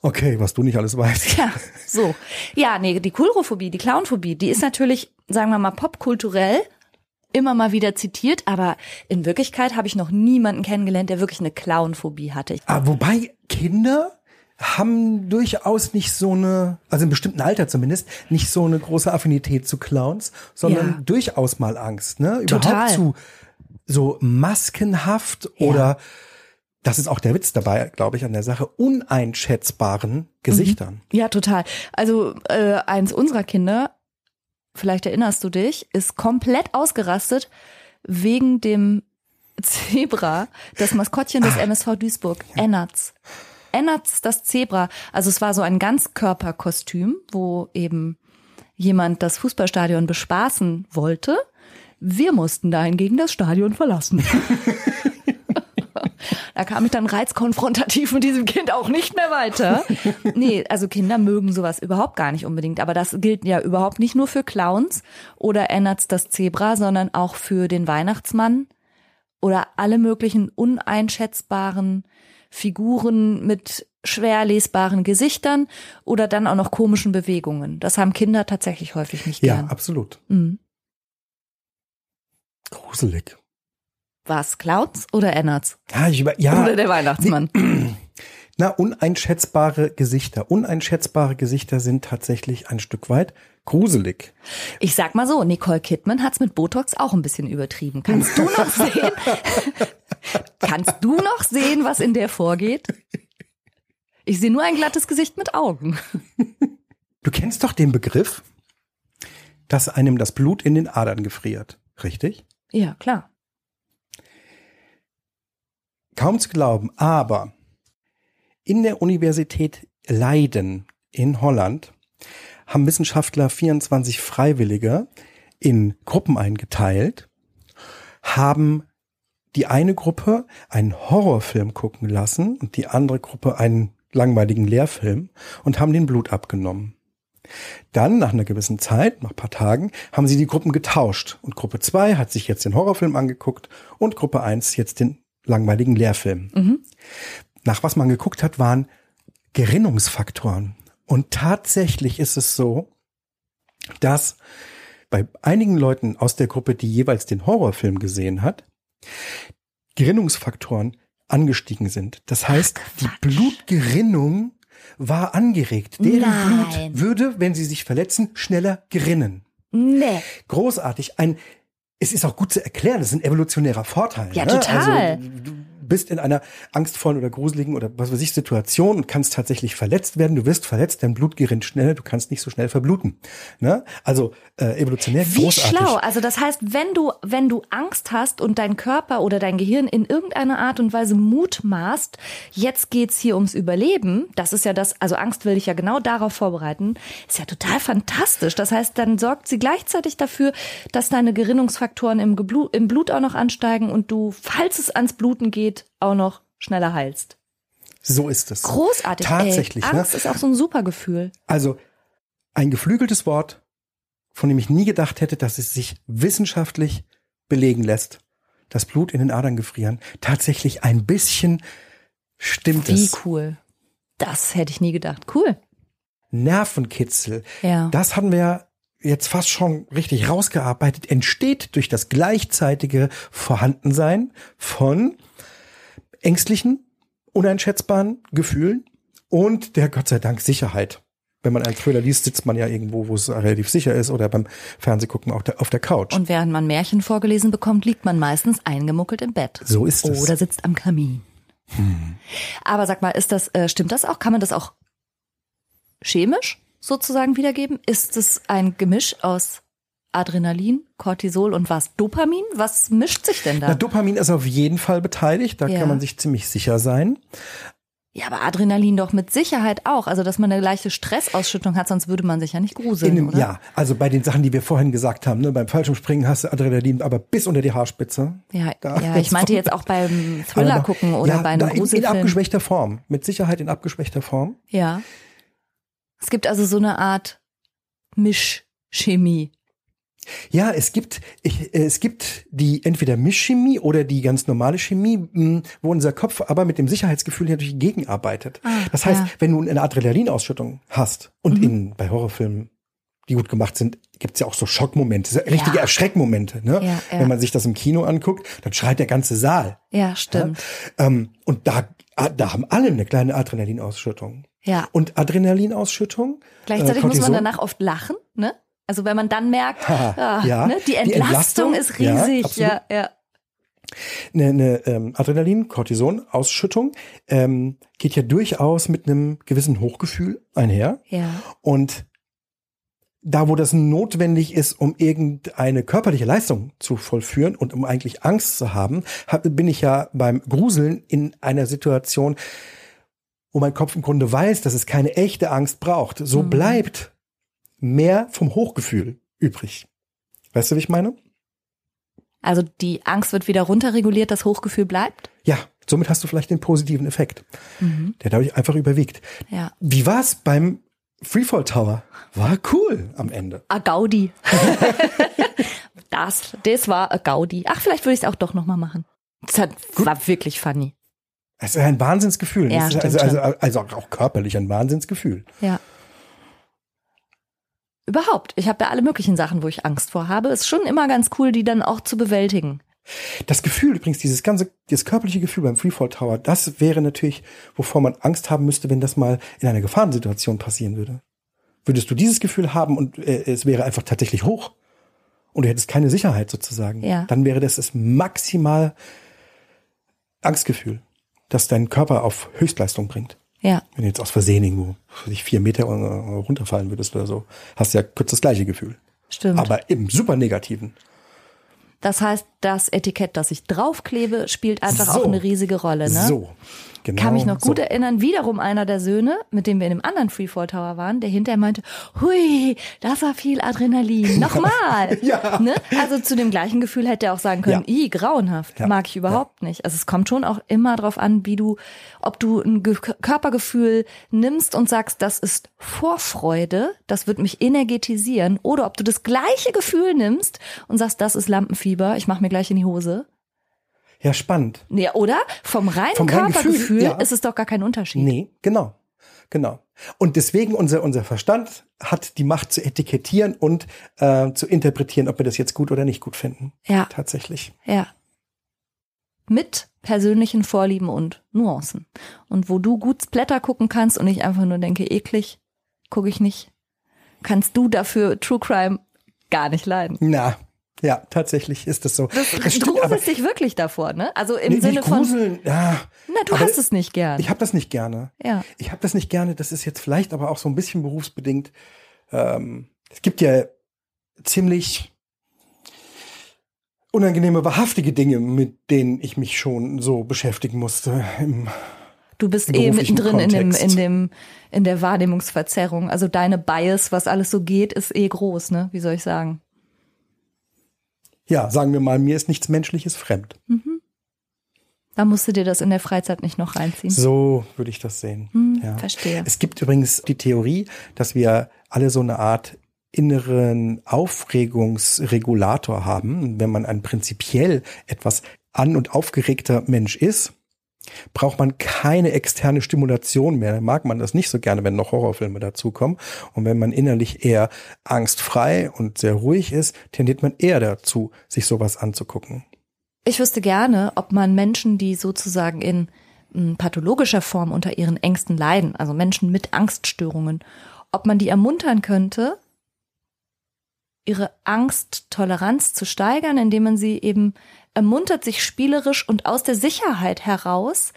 Okay, was du nicht alles weißt. Ja, so. Ja, nee, die Kulrophobie, die Clownphobie, die ist natürlich, sagen wir mal, popkulturell immer mal wieder zitiert, aber in Wirklichkeit habe ich noch niemanden kennengelernt, der wirklich eine Clownphobie hatte. Ah, wobei Kinder haben durchaus nicht so eine, also im bestimmten Alter zumindest, nicht so eine große Affinität zu Clowns, sondern Ja. durchaus mal Angst, ne? Überhaupt Total. zu so maskenhaft Ja. oder das ist auch der Witz dabei, glaube ich, an der Sache, uneinschätzbaren Gesichtern. Ja, total. Also äh, eins unserer Kinder, vielleicht erinnerst du dich, ist komplett ausgerastet wegen dem Zebra, das Maskottchen des MSV Duisburg, Ennertz. Ennertz, das Zebra. Also es war so ein Ganzkörperkostüm, wo eben jemand das Fußballstadion bespaßen wollte. Wir mussten da hingegen das Stadion verlassen. Da kam ich dann reizkonfrontativ mit diesem Kind auch nicht mehr weiter. Nee, also Kinder mögen sowas überhaupt gar nicht unbedingt. Aber das gilt ja überhaupt nicht nur für Clowns oder Ennertz das Zebra, sondern auch für den Weihnachtsmann oder alle möglichen uneinschätzbaren Figuren mit schwer lesbaren Gesichtern oder dann auch noch komischen Bewegungen. Das haben Kinder tatsächlich häufig nicht Ja, gern. absolut. Mhm. Gruselig. Was, Clowns oder Ennertz? Ja, ich über, ja. Oder der Weihnachtsmann? Na, uneinschätzbare Gesichter. Uneinschätzbare Gesichter sind tatsächlich ein Stück weit gruselig. Ich sag mal so, Nicole Kidman hat's mit Botox auch ein bisschen übertrieben. Kannst du noch sehen? Kannst du noch sehen, was in der vorgeht? Ich sehe nur ein glattes Gesicht mit Augen. Du kennst doch den Begriff, dass einem das Blut in den Adern gefriert. Richtig? Ja, klar. Kaum zu glauben, aber in der Universität Leiden in Holland haben Wissenschaftler 24 Freiwillige in Gruppen eingeteilt, haben die eine Gruppe einen Horrorfilm gucken lassen und die andere Gruppe einen langweiligen Lehrfilm und haben den Blut abgenommen. Dann, nach einer gewissen Zeit, nach paar Tagen, haben sie die Gruppen getauscht. Und Gruppe 2 hat sich jetzt den Horrorfilm angeguckt und Gruppe 1 jetzt den langweiligen Lehrfilm. Nach was man geguckt hat, waren Gerinnungsfaktoren. Und tatsächlich ist es so, dass bei einigen Leuten aus der Gruppe, die jeweils den Horrorfilm gesehen hat, Gerinnungsfaktoren angestiegen sind. Das heißt, die Blutgerinnung war angeregt. Deren Nein. Blut würde, wenn sie sich verletzen, schneller gerinnen. Nee. Großartig. Ein, es ist auch gut zu erklären, das ist ein evolutionärer Vorteil. Ja, ne? total. Also, du- bist in einer angstvollen oder gruseligen oder was weiß ich Situation und kannst tatsächlich verletzt werden. Du wirst verletzt, dein Blut gerinnt schnell, du kannst nicht so schnell verbluten. Ne? Also äh, evolutionär Wie großartig. schlau. Also das heißt, wenn du, wenn du Angst hast und dein Körper oder dein Gehirn in irgendeiner Art und Weise mutmaßt, jetzt geht's hier ums Überleben, das ist ja das, also Angst will dich ja genau darauf vorbereiten, ist ja total fantastisch. Das heißt, dann sorgt sie gleichzeitig dafür, dass deine Gerinnungsfaktoren im, Geblu im Blut auch noch ansteigen und du, falls es ans Bluten geht, auch noch schneller heilst. So ist es. Großartig. Tatsächlich. Ey, ne? Angst ist auch so ein super Gefühl. Also ein geflügeltes Wort, von dem ich nie gedacht hätte, dass es sich wissenschaftlich belegen lässt. Das Blut in den Adern gefrieren. Tatsächlich ein bisschen stimmt Wie es. cool. Das hätte ich nie gedacht. Cool. Nervenkitzel. Ja. Das hatten wir jetzt fast schon richtig rausgearbeitet, entsteht durch das gleichzeitige Vorhandensein von ängstlichen, uneinschätzbaren Gefühlen und der Gott sei Dank Sicherheit. Wenn man einen Thriller liest, sitzt man ja irgendwo, wo es relativ sicher ist oder beim Fernsehgucken auch auf der Couch. Und während man Märchen vorgelesen bekommt, liegt man meistens eingemuckelt im Bett. so ist es. Oder sitzt am Kamin. Aber sag mal, ist das, äh, stimmt das auch? Kann man das auch chemisch sozusagen wiedergeben? Ist es ein Gemisch aus Adrenalin, Cortisol und was? Dopamin? Was mischt sich denn da? Na, Dopamin ist auf jeden Fall beteiligt, da Ja. kann man sich ziemlich sicher sein. ja, aber Adrenalin doch mit Sicherheit auch. Also, dass man eine leichte Stressausschüttung hat, sonst würde man sich ja nicht gruseln, In dem, oder? ja, also bei den Sachen, die wir vorhin gesagt haben, ne, beim Fallschirmspringen hast du Adrenalin, aber bis unter die Haarspitze. Ja, Da- ja, ich meinte jetzt auch beim Thriller noch- gucken oder ja, bei einem da in, in Gruselfilm. abgeschwächter Form. Mit Sicherheit in abgeschwächter Form. Ja. Es gibt also so eine Art Mischchemie. Ja, es gibt, ich, es gibt die entweder Mischchemie oder die ganz normale Chemie, mh, wo unser Kopf aber mit dem Sicherheitsgefühl natürlich gegenarbeitet. Ah, das heißt, ja. Mhm. wenn du eine Adrenalinausschüttung hast und in, bei Horrorfilmen, die gut gemacht sind, gibt's ja auch so Schockmomente, so richtige Ja. Erschreckmomente. Ne? Ja, ja. Wenn man sich das im Kino anguckt, dann schreit der ganze Saal. Ja, stimmt. Ähm, und da, da haben alle eine kleine Adrenalinausschüttung. Ja. Und Adrenalinausschüttung. Gleichzeitig äh, muss man danach oft lachen, ne? Also wenn man dann merkt, Haha, ah, ja. ne, die Die Entlastung, Entlastung, ist ja, riesig. absolut. Ja, ja. eine, eine ähm, Adrenalin-Cortison-Ausschüttung ähm, geht ja durchaus mit einem gewissen Hochgefühl einher. Ja. Und da, wo das notwendig ist, um irgendeine körperliche Leistung zu vollführen und um eigentlich Angst zu haben, hab, bin ich ja beim Gruseln in einer Situation, wo mein Kopf im Grunde weiß, dass es keine echte Angst braucht. So Mhm. bleibt mehr vom Hochgefühl übrig. Weißt du, wie ich meine? Also die Angst wird wieder runterreguliert, das Hochgefühl bleibt. Ja, somit hast du vielleicht den positiven Effekt, Mhm. der dadurch einfach überwiegt. Ja. Wie war's beim Freefall Tower? War cool am Ende. A Gaudi. das, das war a Gaudi. Ach, vielleicht würde ich es auch doch nochmal machen. Das hat, war wirklich funny. Es ist ein Wahnsinnsgefühl. Ja, Es ist also, also, also auch körperlich ein Wahnsinnsgefühl. Ja. Überhaupt. Ich habe ja alle möglichen Sachen, wo ich Angst vor habe. Ist schon immer ganz cool, die dann auch zu bewältigen. Das Gefühl übrigens, dieses ganze, dieses körperliche Gefühl beim Freefall Tower, das wäre natürlich, wovor man Angst haben müsste, wenn das mal in einer Gefahrensituation passieren würde. Würdest du dieses Gefühl haben und äh, es wäre einfach tatsächlich hoch und du hättest keine Sicherheit sozusagen, Ja. dann wäre das das maximal Angstgefühl, das deinen Körper auf Höchstleistung bringt. Ja. Wenn du jetzt aus Versehen irgendwo weiß ich, vier Meter äh, runterfallen würdest oder so, hast du ja kurz das gleiche Gefühl. Stimmt. Aber im super negativen. Das heißt, das Etikett, das ich draufklebe, spielt einfach So. auch eine riesige Rolle. Ne? So. Genau. Kann mich noch gut so. erinnern, wiederum einer der Söhne, mit dem wir in einem anderen Freefall Tower waren, der hinterher meinte, hui, das war viel Adrenalin. Nochmal. Ja. Ne? Also zu dem gleichen Gefühl hätte er auch sagen können, Ja. i, grauenhaft. Ja. Mag ich überhaupt nicht. Also es kommt schon auch immer drauf an, wie du, ob du ein Ge Körpergefühl nimmst und sagst, das ist Vorfreude, das wird mich energetisieren, oder ob du das gleiche Gefühl nimmst und sagst, das ist Lampenfieber, ich mache mir gleich in die Hose. Ja, spannend. Ja, oder? Vom reinen Vom Körpergefühl Gefühl, ja. ist es doch gar kein Unterschied. Nee, genau. Genau. Und deswegen unser, unser Verstand hat die Macht zu etikettieren und äh, zu interpretieren, ob wir das jetzt gut oder nicht gut finden. Ja. Tatsächlich. Ja. Mit persönlichen Vorlieben und Nuancen. Und wo du gut Splatter gucken kannst und ich einfach nur denke, eklig, gucke ich nicht, kannst du dafür True Crime gar nicht leiden. Na, Ja, tatsächlich ist das so. Das, du gruselst dich wirklich davor, ne? Also im nee, Sinne nicht von, gruseln, ja, na, du hast es nicht gern. ich habe das nicht gerne. ja. Ich habe das nicht gerne. Das ist jetzt vielleicht aber auch so ein bisschen berufsbedingt. Ähm, es gibt ja ziemlich unangenehme, wahrhaftige Dinge, mit denen ich mich schon so beschäftigen musste. Im, Du bist eh mittendrin in dem, in dem, in der Wahrnehmungsverzerrung. Also deine Bias, was alles so geht, ist eh groß, ne? Wie soll ich sagen? Ja, sagen wir mal, mir ist nichts Menschliches fremd. Da musst du dir das in der Freizeit nicht noch reinziehen. So würde ich das sehen. Hm, ja. Verstehe. Es gibt übrigens die Theorie, dass wir alle so eine Art inneren Aufregungsregulator haben. Wenn man ein prinzipiell etwas an- und aufgeregter Mensch ist, braucht man keine externe Stimulation mehr. Dann mag man das nicht so gerne, wenn noch Horrorfilme dazukommen. Und wenn man innerlich eher angstfrei und sehr ruhig ist, tendiert man eher dazu, sich sowas anzugucken. Ich wüsste gerne, ob man Menschen, die sozusagen in m, pathologischer Form unter ihren Ängsten leiden, also Menschen mit Angststörungen, ob man die ermuntern könnte, ihre Angsttoleranz zu steigern, indem man sie eben ermuntert, sich spielerisch und aus der Sicherheit heraus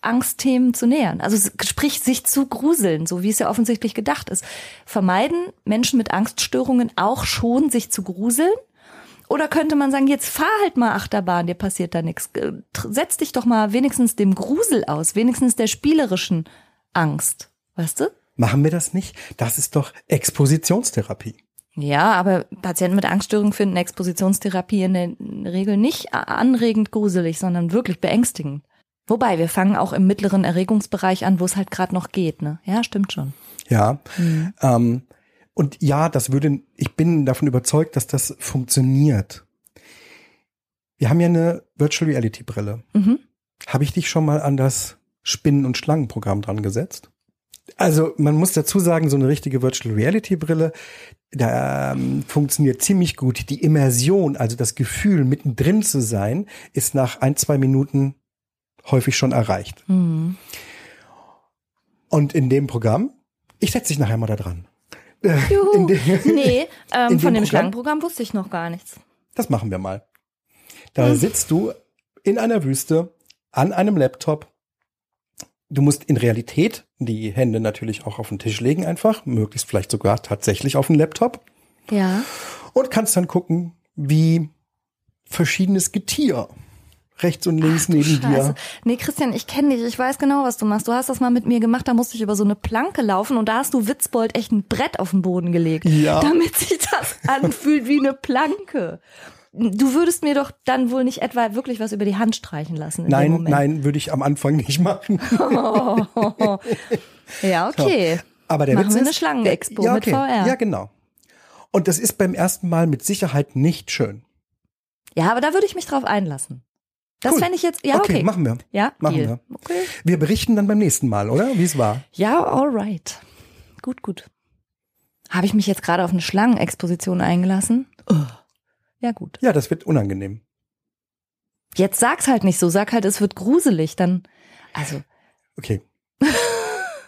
Angstthemen zu nähern. Also sprich, sich zu gruseln, so wie es ja offensichtlich gedacht ist. Vermeiden Menschen mit Angststörungen auch schon, sich zu gruseln? Oder könnte man sagen, jetzt fahr halt mal Achterbahn, dir passiert da nichts. Setz dich doch mal wenigstens dem Grusel aus, wenigstens der spielerischen Angst. Weißt du? Machen wir das nicht? Das ist doch Expositionstherapie. Ja, aber Patienten mit Angststörungen finden Expositionstherapie in der Regel nicht anregend gruselig, sondern wirklich beängstigend. Wobei, wir fangen auch im mittleren Erregungsbereich an, wo es halt gerade noch geht, ne? Ja, stimmt schon. Ja. Ähm, und ja, das würde, ich bin davon überzeugt, dass das funktioniert. Wir haben ja eine Virtual Reality Brille. Mhm. Habe ich dich schon mal an das Spinnen- und Schlangenprogramm dran gesetzt? Also man muss dazu sagen, so eine richtige Virtual Reality Brille, da ähm, funktioniert ziemlich gut. Die Immersion, also das Gefühl, mittendrin zu sein, ist nach ein, zwei Minuten häufig schon erreicht. Mhm. Und in dem Programm, ich setze dich nachher mal da dran. Äh, Juhu. dem- nee, ähm, dem von dem Programm? Schlangenprogramm wusste ich noch gar nichts. Das machen wir mal. Da sitzt du in einer Wüste an einem Laptop. Du musst in Realität die Hände natürlich auch auf den Tisch legen einfach, möglichst vielleicht sogar tatsächlich auf den Laptop Ja. und kannst dann gucken, wie verschiedenes Getier rechts und links neben Scheiße. dir. Nee, Christian, ich kenne dich. Ich weiß genau, was du machst. Du hast das mal mit mir gemacht. Da musste ich über so eine Planke laufen und da hast du Witzbold echt ein Brett auf den Boden gelegt. Ja. Damit sich das anfühlt wie eine Planke. Du würdest mir doch dann wohl nicht etwa wirklich was über die Hand streichen lassen Nein, nein, würde ich am Anfang nicht machen. Ja, okay. Aber der Machen Witz wir ist, eine Schlangenexpo ja, mit okay. VR. Ja, genau. Und das ist beim ersten Mal mit Sicherheit nicht schön. Ja, aber da würde ich mich drauf einlassen. Das Cool. fände ich jetzt, ja, okay. okay, machen wir. Ja, Machen Deal. wir. Okay. Wir berichten dann beim nächsten Mal, oder? Wie es war. Ja, alright. Gut, gut. Habe ich mich jetzt gerade auf eine Schlangenexposition eingelassen? Oh. Ja, gut. Ja, das wird unangenehm. Jetzt sag's halt nicht so, sag halt, es wird gruselig, dann, also, Okay.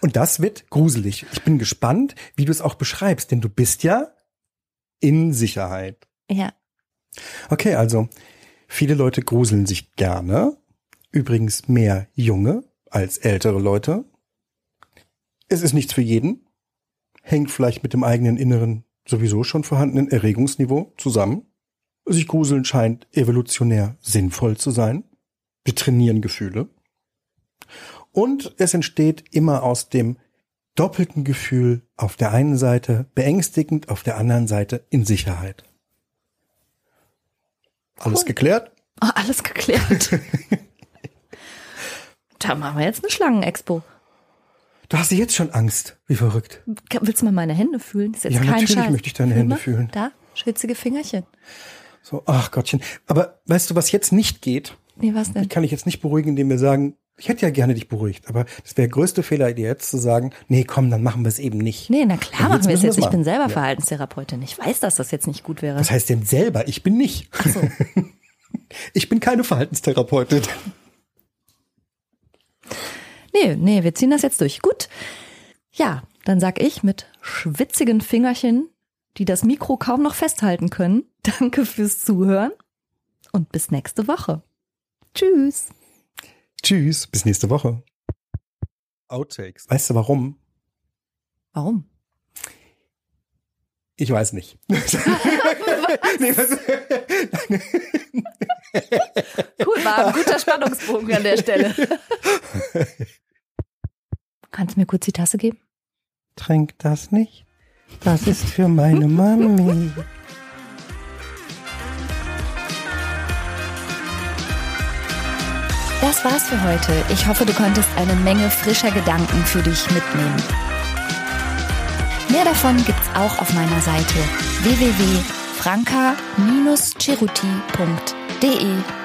Und das wird gruselig. Ich bin gespannt, wie du es auch beschreibst, denn du bist ja in Sicherheit. ja. Okay, also viele Leute gruseln sich gerne. Übrigens mehr junge als ältere Leute. Es ist nichts für jeden. Hängt vielleicht mit dem eigenen inneren, sowieso schon vorhandenen Erregungsniveau zusammen. Sich gruseln scheint evolutionär sinnvoll zu sein. Wir trainieren Gefühle. Und es entsteht immer aus dem doppelten Gefühl auf der einen Seite beängstigend, auf der anderen Seite in Sicherheit. Alles Cool. geklärt? Oh, alles geklärt. da machen wir jetzt eine Schlangenexpo. Du hast jetzt schon Angst. Wie verrückt. Willst du mal meine Hände fühlen? Das ist jetzt Ja, kein natürlich Scheiß. möchte ich deine Hände fühlen. Da, schwitzige Fingerchen. So, ach Gottchen. Aber weißt du, was jetzt nicht geht? Nee, was denn? Ich kann dich jetzt nicht beruhigen, indem wir sagen, ich hätte ja gerne dich beruhigt, aber das wäre der größte Fehler, dir jetzt zu sagen, nee, komm, dann machen wir es eben nicht. Nee, na klar machen wir es jetzt. Ich bin selber Ja. Verhaltenstherapeutin. Ich weiß, dass das jetzt nicht gut wäre. Was heißt denn selber? Ich bin nicht. Ach so. Ich bin keine Verhaltenstherapeutin. Nee, nee, wir ziehen das jetzt durch. Gut. Ja, dann sag ich mit schwitzigen Fingerchen die das Mikro kaum noch festhalten können, danke fürs Zuhören und bis nächste Woche. Tschüss. Tschüss, bis nächste Woche. Outtakes. Weißt du warum? Warum? Ich weiß nicht. nee, was? Cool, war ein guter Spannungsbogen an der Stelle. Kannst du mir kurz die Tasse geben? Trink das nicht. Das ist für meine Mami. Das war's für heute. Ich hoffe, du konntest eine Menge frischer Gedanken für dich mitnehmen. Mehr davon gibt's auch auf meiner Seite www.franca-ceruti.de